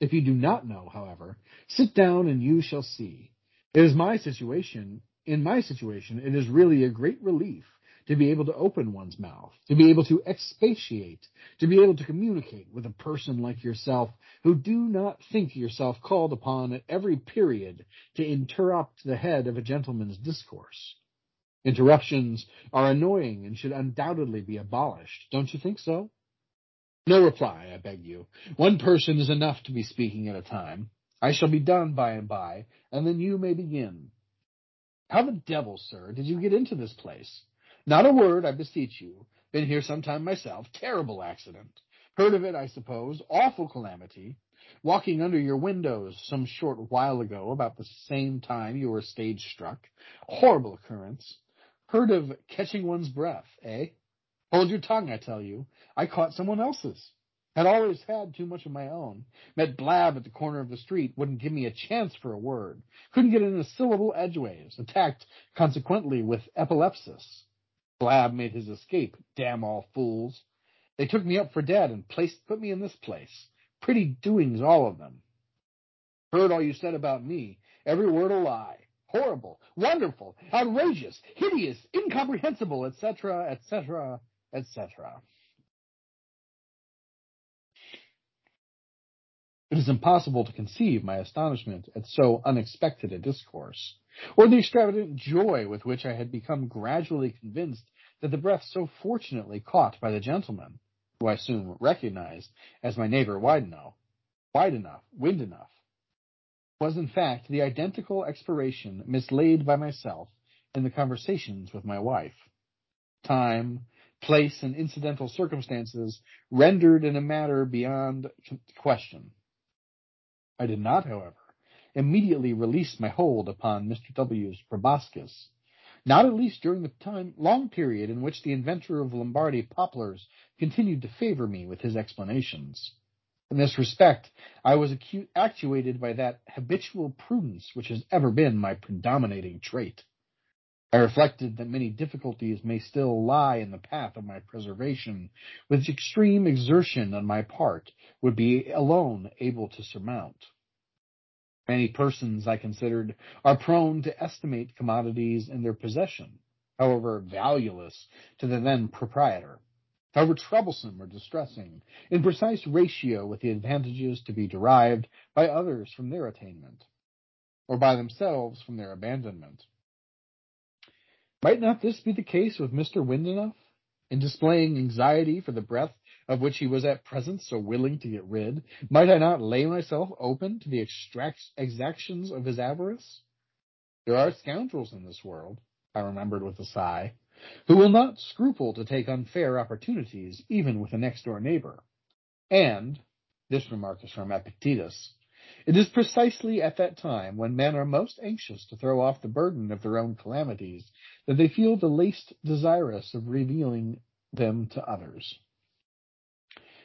If you do not know, however, sit down and you shall see. It is my situation. In my situation, it is really a great relief to be able to open one's mouth, to be able to expatiate, to be able to communicate with a person like yourself who do not think yourself called upon at every period to interrupt the head of a gentleman's discourse. Interruptions are annoying and should undoubtedly be abolished. Don't you think so? No reply, I beg you. One person is enough to be speaking at a time. I shall be done by and by, and then you may begin. How the devil, sir, did you get into this place? Not a word, I beseech you. Been here some time myself. Terrible accident. Heard of it, I suppose. Awful calamity. Walking under your windows some short while ago, about the same time you were stage struck. Horrible occurrence. Heard of catching one's breath, eh? Hold your tongue, I tell you. I caught someone else's. Had always had too much of my own. Met Blab at the corner of the street, wouldn't give me a chance for a word. Couldn't get in a syllable edgeways. Attacked, consequently, with epilepsis. Blab made his escape, damn all fools. They took me up for dead and placed, put me in this place. Pretty doings, all of them. Heard all you said about me. Every word a lie. Horrible, wonderful, outrageous, hideous, incomprehensible, etc., etc., etc. It is impossible to conceive my astonishment at so unexpected a discourse, or the extravagant joy with which I had become gradually convinced that the breath so fortunately caught by the gentleman, who I soon recognized as my neighbor Wideenough, wide enough, wind enough, was in fact the identical expiration mislaid by myself in the conversations with my wife. Time, place, and incidental circumstances rendered in a matter beyond question. I did not, however, immediately release my hold upon Mr. W.'s proboscis, not at least during the time long period in which the inventor of Lombardy poplars continued to favor me with his explanations. In this respect, I was acu- actuated by that habitual prudence which has ever been my predominating trait. I reflected that many difficulties may still lie in the path of my preservation, which extreme exertion on my part would be alone able to surmount. Many persons, I considered, are prone to estimate commodities in their possession, however valueless to the then proprietor however troublesome or distressing, in precise ratio with the advantages to be derived by others from their attainment, or by themselves from their abandonment. Might not this be the case with Mr. Windenough, in displaying anxiety for the breath of which he was at present so willing to get rid? Might I not lay myself open to the exactions of his avarice? There are scoundrels in this world, I remembered with a sigh, who will not scruple to take unfair opportunities even with a next door neighbor. And, this remark is from Epictetus, it is precisely at that time when men are most anxious to throw off the burden of their own calamities that they feel the least desirous of revealing them to others.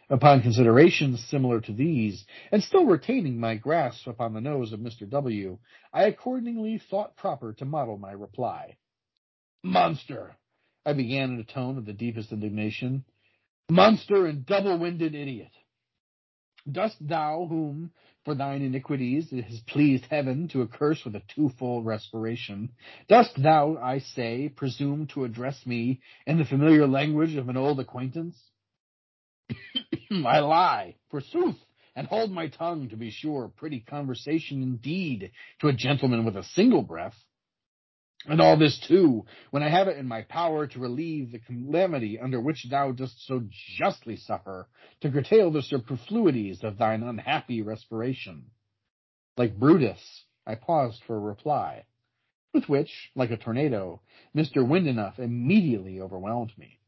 Upon considerations similar to these, and still retaining my grasp upon the nose of Mr. W., I accordingly thought proper to model my reply. Monster! I began in a tone of the deepest indignation. Monster and double-winded idiot! Dost thou, whom for thine iniquities it has pleased heaven to accurse with a twofold respiration, dost thou, I say, presume to address me in the familiar language of an old acquaintance? I lie, forsooth, and hold my tongue, to be sure, pretty conversation indeed to a gentleman with a single breath. And all this too, when I have it in my power to relieve the calamity under which thou dost so justly suffer, to curtail the superfluities of thine unhappy respiration. Like Brutus, I paused for a reply, with which, like a tornado, Mr. Windenough immediately overwhelmed me.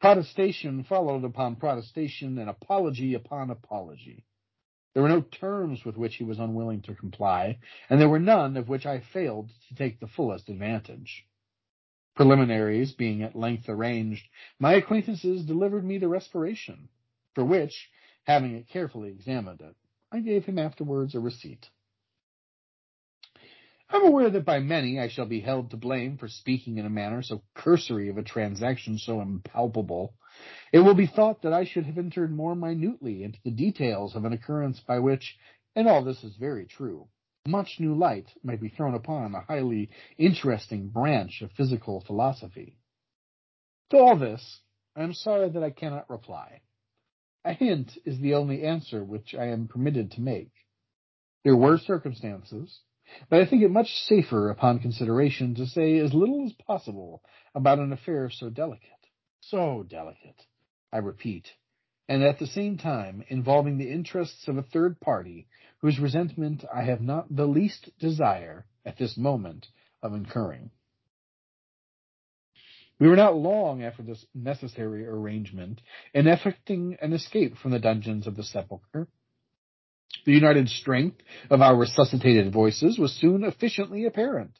Protestation followed upon protestation and apology upon apology. There were no terms with which he was unwilling to comply, and there were none of which I failed to take the fullest advantage. Preliminaries being at length arranged, my acquaintances delivered me the respiration, for which, having it carefully examined it, I gave him afterwards a receipt. I'm aware that by many I shall be held to blame for speaking in a manner so cursory of a transaction so impalpable, it will be thought that I should have entered more minutely into the details of an occurrence by which, and all this is very true, much new light might be thrown upon a highly interesting branch of physical philosophy. To all this, I am sorry that I cannot reply. A hint is the only answer which I am permitted to make. There were circumstances, but I think it much safer upon consideration to say as little as possible about an affair so delicate so delicate, I repeat, and at the same time involving the interests of a third party whose resentment I have not the least desire at this moment of incurring. We were not long after this necessary arrangement in effecting an escape from the dungeons of the sepulchre. The united strength of our resuscitated voices was soon efficiently apparent.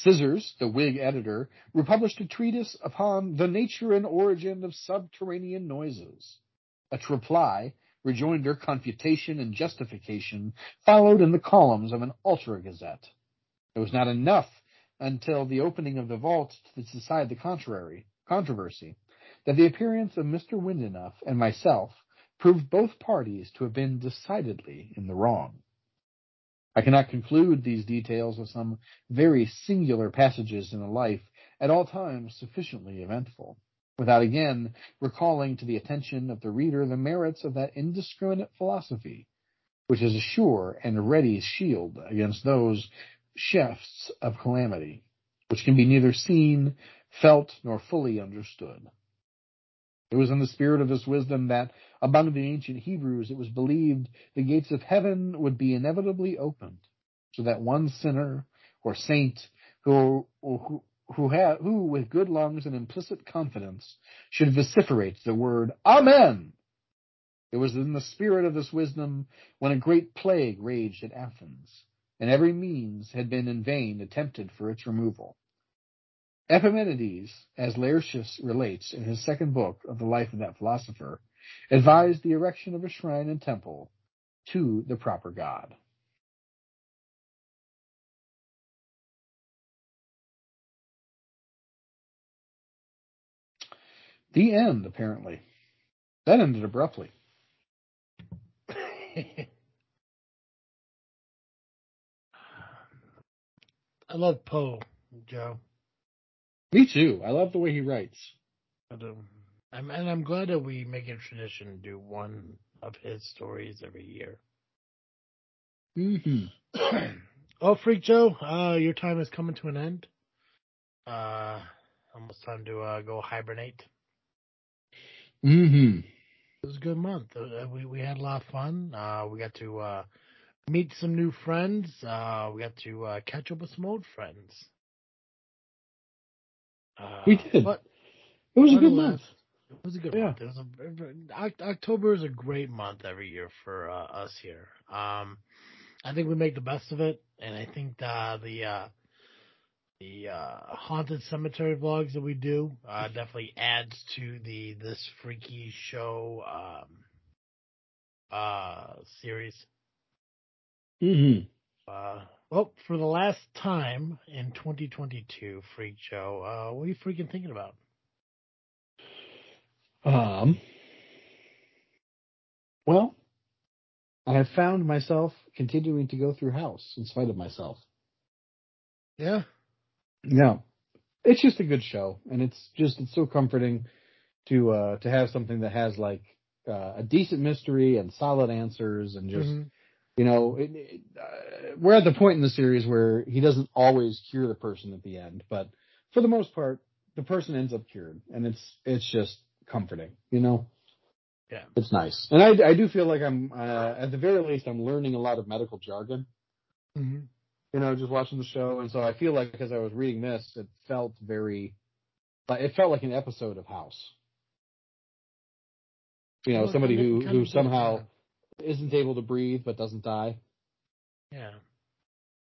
Scissors, the Whig editor, republished a treatise upon the nature and origin of subterranean noises. A reply, rejoinder, confutation, and justification followed in the columns of an ultra gazette. It was not enough until the opening of the vault to decide the contrary controversy that the appearance of Mr. Windenough and myself proved both parties to have been decidedly in the wrong. I cannot conclude these details of some very singular passages in a life at all times sufficiently eventful, without again recalling to the attention of the reader the merits of that indiscriminate philosophy, which is a sure and ready shield against those shafts of calamity, which can be neither seen, felt, nor fully understood. It was in the spirit of this wisdom that among the ancient Hebrews it was believed the gates of heaven would be inevitably opened, so that one sinner or saint who who who, who with good lungs and implicit confidence should vociferate the word Amen. It was in the spirit of this wisdom when a great plague raged at Athens, and every means had been in vain attempted for its removal. Epimenides, as Laertius relates in his second book of the life of that philosopher, advised the erection of a shrine and temple to the proper god. The end, apparently. That ended abruptly. I love Poe, Joe. Me too. I love the way he writes. I do. I'm, and I'm glad that we make it a tradition to do one of his stories every year. Mm-hmm. oh, Freak Joe, uh, your time is coming to an end. Uh, almost time to uh, go hibernate. Mm-hmm. It was a good month. Uh, we we had a lot of fun. Uh, we got to uh, meet some new friends. Uh, we got to uh, catch up with some old friends. Uh, we did. But it was a good month. It was a good yeah. month. It was a October is a great month every year for uh, us here. Um, I think we make the best of it, and I think uh, the uh, the uh, haunted cemetery vlogs that we do uh, definitely adds to the this freaky show um, uh, series. Mm-hmm. Uh, well, for the last time in 2022, Freak Show, uh, what are you freaking thinking about? Um. Well, I have found myself continuing to go through House in spite of myself. Yeah. Yeah. It's just a good show, and it's just it's so comforting to uh to have something that has like uh, a decent mystery and solid answers, and just mm-hmm. you know it, it, uh, we're at the point in the series where he doesn't always cure the person at the end, but for the most part, the person ends up cured, and it's it's just comforting, you know. Yeah, it's nice, and I I do feel like I'm uh, at the very least I'm learning a lot of medical jargon. Mm-hmm. You know, just watching the show, and so I feel like as I was reading this, it felt very, like it felt like an episode of House. You know, well, somebody who who somehow isn't able to breathe but doesn't die. Yeah.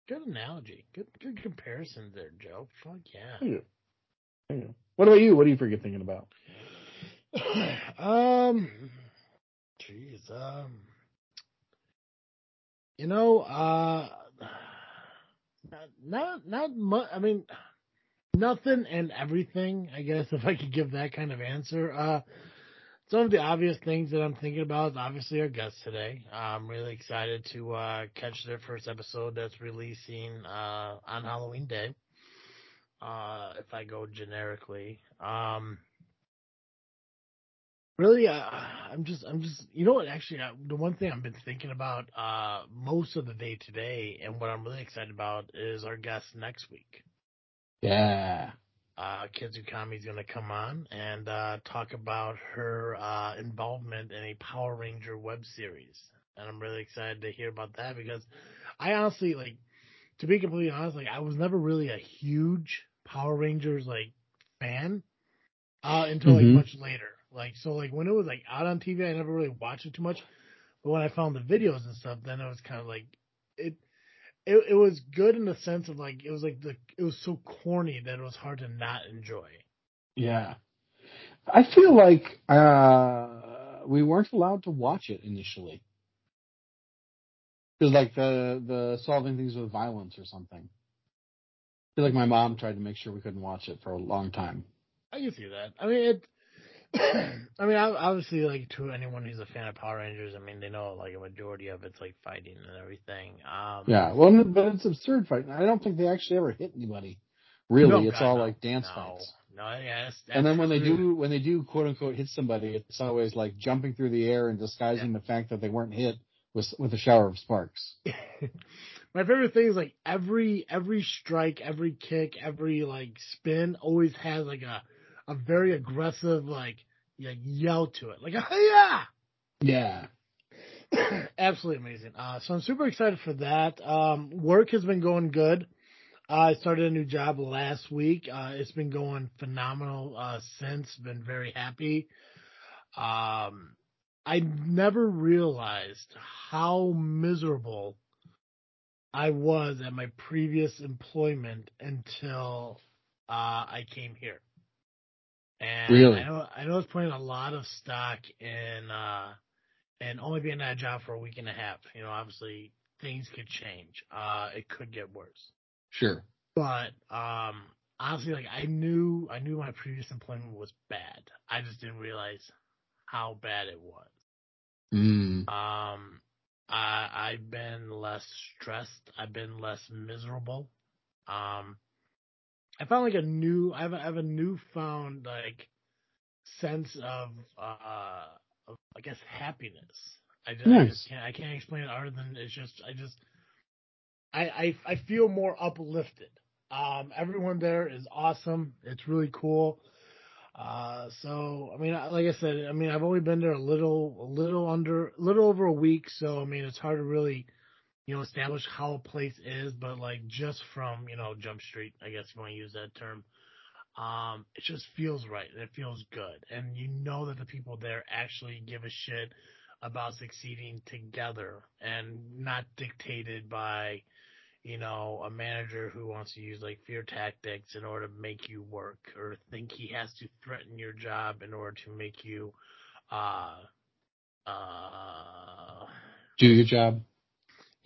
Good analogy. Good good comparison there, Joe. Fuck yeah. Thank you. Thank you. What about you? What are you freaking thinking about? um, jeez, um, you know, uh, not not much. I mean, nothing and everything. I guess if I could give that kind of answer. Uh, some of the obvious things that I'm thinking about obviously our guest today. I'm really excited to uh, catch their first episode that's releasing uh, on Halloween Day. Uh, if I go generically, um, really, uh, I'm just, I'm just, you know what? Actually, uh, the one thing I've been thinking about uh, most of the day today, and what I'm really excited about is our guest next week. Yeah uh, Kizukami is going to come on and uh, talk about her uh, involvement in a Power Ranger web series. And I'm really excited to hear about that because I honestly, like, to be completely honest, like, I was never really a huge Power Rangers, like, fan uh, until, mm-hmm. like, much later. Like, so, like, when it was, like, out on TV, I never really watched it too much. But when I found the videos and stuff, then it was kind of like, it, it, it was good in the sense of like it was like the it was so corny that it was hard to not enjoy. Yeah. I feel like uh we weren't allowed to watch it initially. Because like the the solving things with violence or something. I feel like my mom tried to make sure we couldn't watch it for a long time. I can see that. I mean, it. I mean, obviously, like to anyone who's a fan of Power Rangers, I mean, they know like a majority of it's like fighting and everything. Um, Yeah, well, but it's absurd fighting. I don't think they actually ever hit anybody. Really, no, it's God, all no, like dance no, fights. No, yeah, that's, And then when they do when they do quote unquote hit somebody, it's always like jumping through the air and disguising the fact that they weren't hit with with a shower of sparks. My favorite thing is like every every strike, every kick, every like spin always has like a a very aggressive like yell to it, like yeah. Yeah. Absolutely amazing. Uh, so I'm super excited for that. Um, work has been going good. Uh, I started a new job last week. Uh, it's been going phenomenal uh, since. Been very happy. Um, I never realized how miserable I was at my previous employment until uh, I came here. And Really? I know I know I was putting a lot of stock in uh, and only being at a job for a week and a half. You know, obviously things could change. Uh, it could get worse. Sure. But um, honestly, like I knew, I knew my previous employment was bad. I just didn't realize how bad it was. Mm. Um, I, I've been less stressed. I've been less miserable. Um, I found like a new, I have, a, I have a newfound like sense of, uh, of I guess happiness. I just, I Nice. just can't, I can't explain it other than it's just, I just, I, I, I feel more uplifted. Um, everyone there is awesome. It's really cool. Uh, so I mean, like I said, I mean, I've only been there a little, a little under, a little over a week. So I mean, it's hard to really, you know, establish how a place is. But like just from you know Jump Street, I guess you want to use that term. Um, it just feels right and it feels good, and you know that the people there actually give a shit about succeeding together and not dictated by you know, a manager who wants to use like fear tactics in order to make you work or think he has to threaten your job in order to make you uh uh Do your job,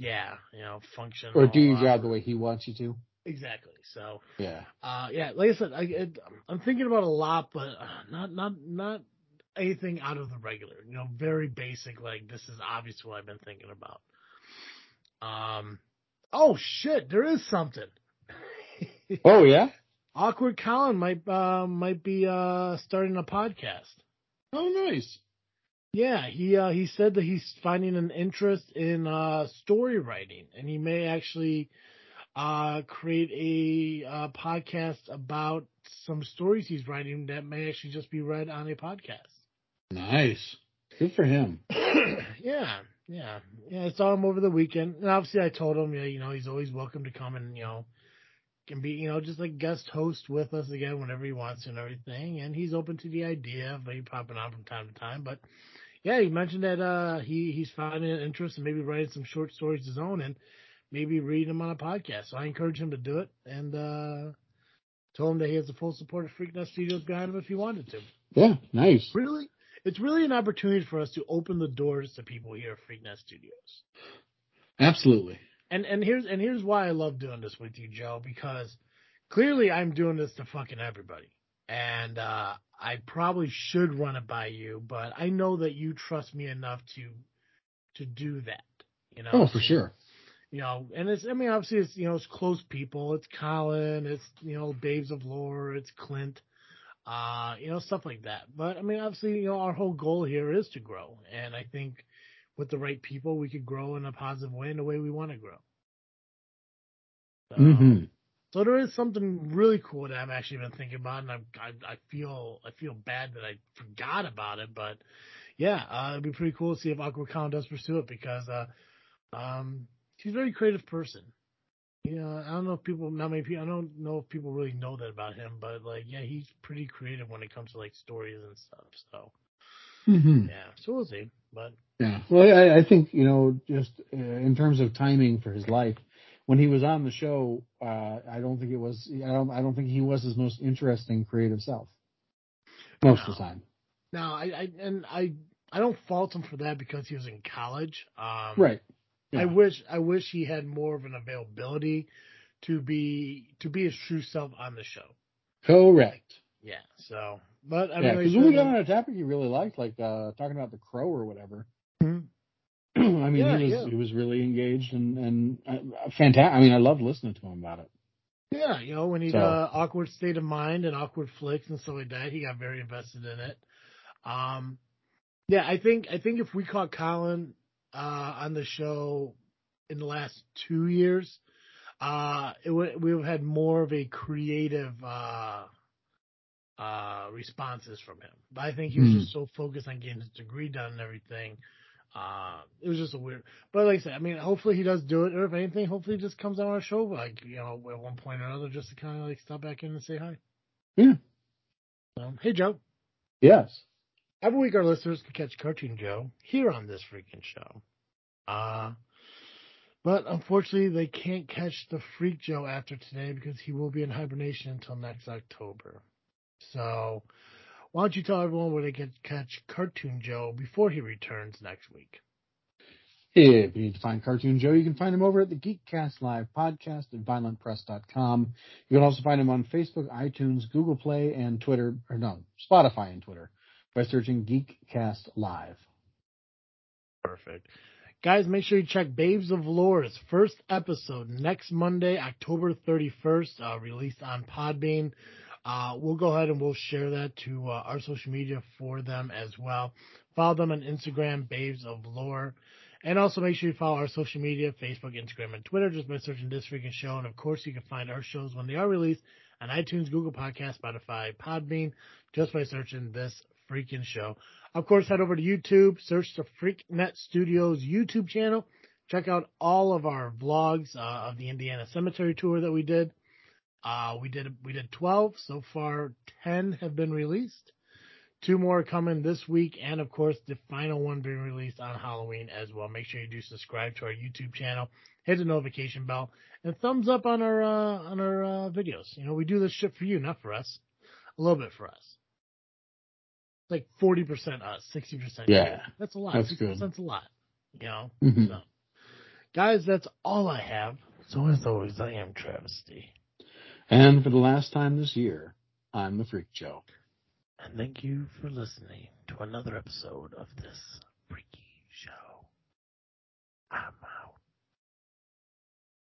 yeah, you know, function or do your job the way he wants you to. exactly. So, Yeah. uh yeah, like I said, I it, I'm thinking about a lot but uh, not not not anything out of the regular. You know, very basic like this is obviously what I've been thinking about. Um oh shit, there is something. Oh yeah. Awkward Colin might uh, might be uh, starting a podcast. Oh nice. Yeah, he uh, he said that he's finding an interest in uh, story writing, and he may actually uh, create a uh, podcast about some stories he's writing that may actually just be read on a podcast. Nice. Good for him. yeah, yeah, yeah. I saw him over the weekend, and obviously I told him, yeah, you know, he's always welcome to come and you know can be, you know, just like guest host with us again whenever he wants and everything. And he's open to the idea of maybe popping on from time to time. But yeah, he mentioned that uh he he's finding an interest in maybe writing some short stories of his own and maybe reading them on a podcast. So I encourage him to do it and uh told him that he has the full support of Freaknet Studios behind him if he wanted to. Yeah. Nice. Really, it's really an opportunity for us to open the doors to people here at Freaknet Studios. Absolutely. And and here's and here's why I love doing this with you, Joe, because clearly I'm doing this to fucking everybody. And uh I probably should run it by you, but I know that you trust me enough to to do that. You know? Oh, for sure. You know, and it's I mean obviously it's you know, it's close people. It's Colin, it's you know, Babes of Lore, it's Clint, uh, you know, stuff like that. But I mean obviously, you know, our whole goal here is to grow. And I think with the right people we could grow in a positive way in the way we want to grow. So, hmm so there is something really cool that I've actually been thinking about, and I, I, I feel I feel bad that I forgot about it, but yeah, uh, it'd be pretty cool to see if Awkward Colin does pursue it because uh, um, he's a very creative person. You know, I don't know if people, not many people, I don't know if people really know that about him, but like, yeah, he's pretty creative when it comes to like stories and stuff. So hmm yeah, so we'll see. But Yeah. Well, I, I think you know, just uh, in terms of timing for his life, when he was on the show, uh, I don't think it was. I don't. I don't think he was his most interesting creative self most No. of the time. No, I, I and I I don't fault him for that because he was in college. Um, Right. I wish I wish he had more of an availability to be to be his true self on the show. Correct. Yeah. So, but I yeah, mean, because we got on a topic he really liked, like uh, talking about the crow or whatever. I mean, Yeah, he was yeah. he was really engaged and and uh, fantastic. I mean, I loved listening to him about it. Yeah, you know, when he So- uh, awkward state of mind and awkward flicks and stuff like that, he got very invested in it. Um, yeah, I think I think if we caught Colin uh, on the show in the last two years, uh, it would we would have had more of a creative uh, uh, responses from him. But I think he was Hmm. just so focused on getting his degree done and everything. Uh, it was just a weird, but like I said, I mean, hopefully he does do it, or if anything, hopefully he just comes on our show, like, you know, at one point or another, just to kind of like stop back in and say hi. Yeah. So, hey, Joe. Yes. Every week our listeners can catch Cartoon Joe here on this freaking show. Uh, but unfortunately, they can't catch the Freak Joe after today because he will be in hibernation until next October. So, why don't you tell everyone where they can catch Cartoon Joe before he returns next week? If you need to find Cartoon Joe, you can find him over at the Geekcast Live podcast at violentpress.com. You can also find him on Facebook, iTunes, Google Play, and Twitter, or no, Spotify and Twitter by searching Geekcast Live. Perfect. Guys, make sure you check Babes of Lore's first episode next Monday, October 31st, uh, released on Podbean. Uh, we'll go ahead and we'll share that to uh, our social media for them as well. Follow them on Instagram, Babes of Lore. And also make sure you follow our social media, Facebook, Instagram, and Twitter just by searching This Freaking Show. And of course, you can find our shows when they are released on iTunes, Google Podcast, Spotify, Podbean, just by searching This Freaking Show. Of course, head over to YouTube, search the FreakNet Studios YouTube channel. Check out all of our vlogs uh, of the Indiana Cemetery tour that we did. Uh, we did we did 12 so far. 10 have been released. Two more coming this week, and of course, the final one being released on Halloween as well. Make sure you do subscribe to our YouTube channel, hit the notification bell, and thumbs up on our uh, on our uh, videos. You know, we do this shit for you, not for us. A little bit for us. Like forty percent us, sixty percent. Yeah, that's a lot. that's Sixty good. percent's a lot. You know. Mhm. So, guys, that's all I have. So as always, I am Travesty, And for the last time this year, I'm the Freak Joe. and thank you for listening to another episode of this freaky show. I'm.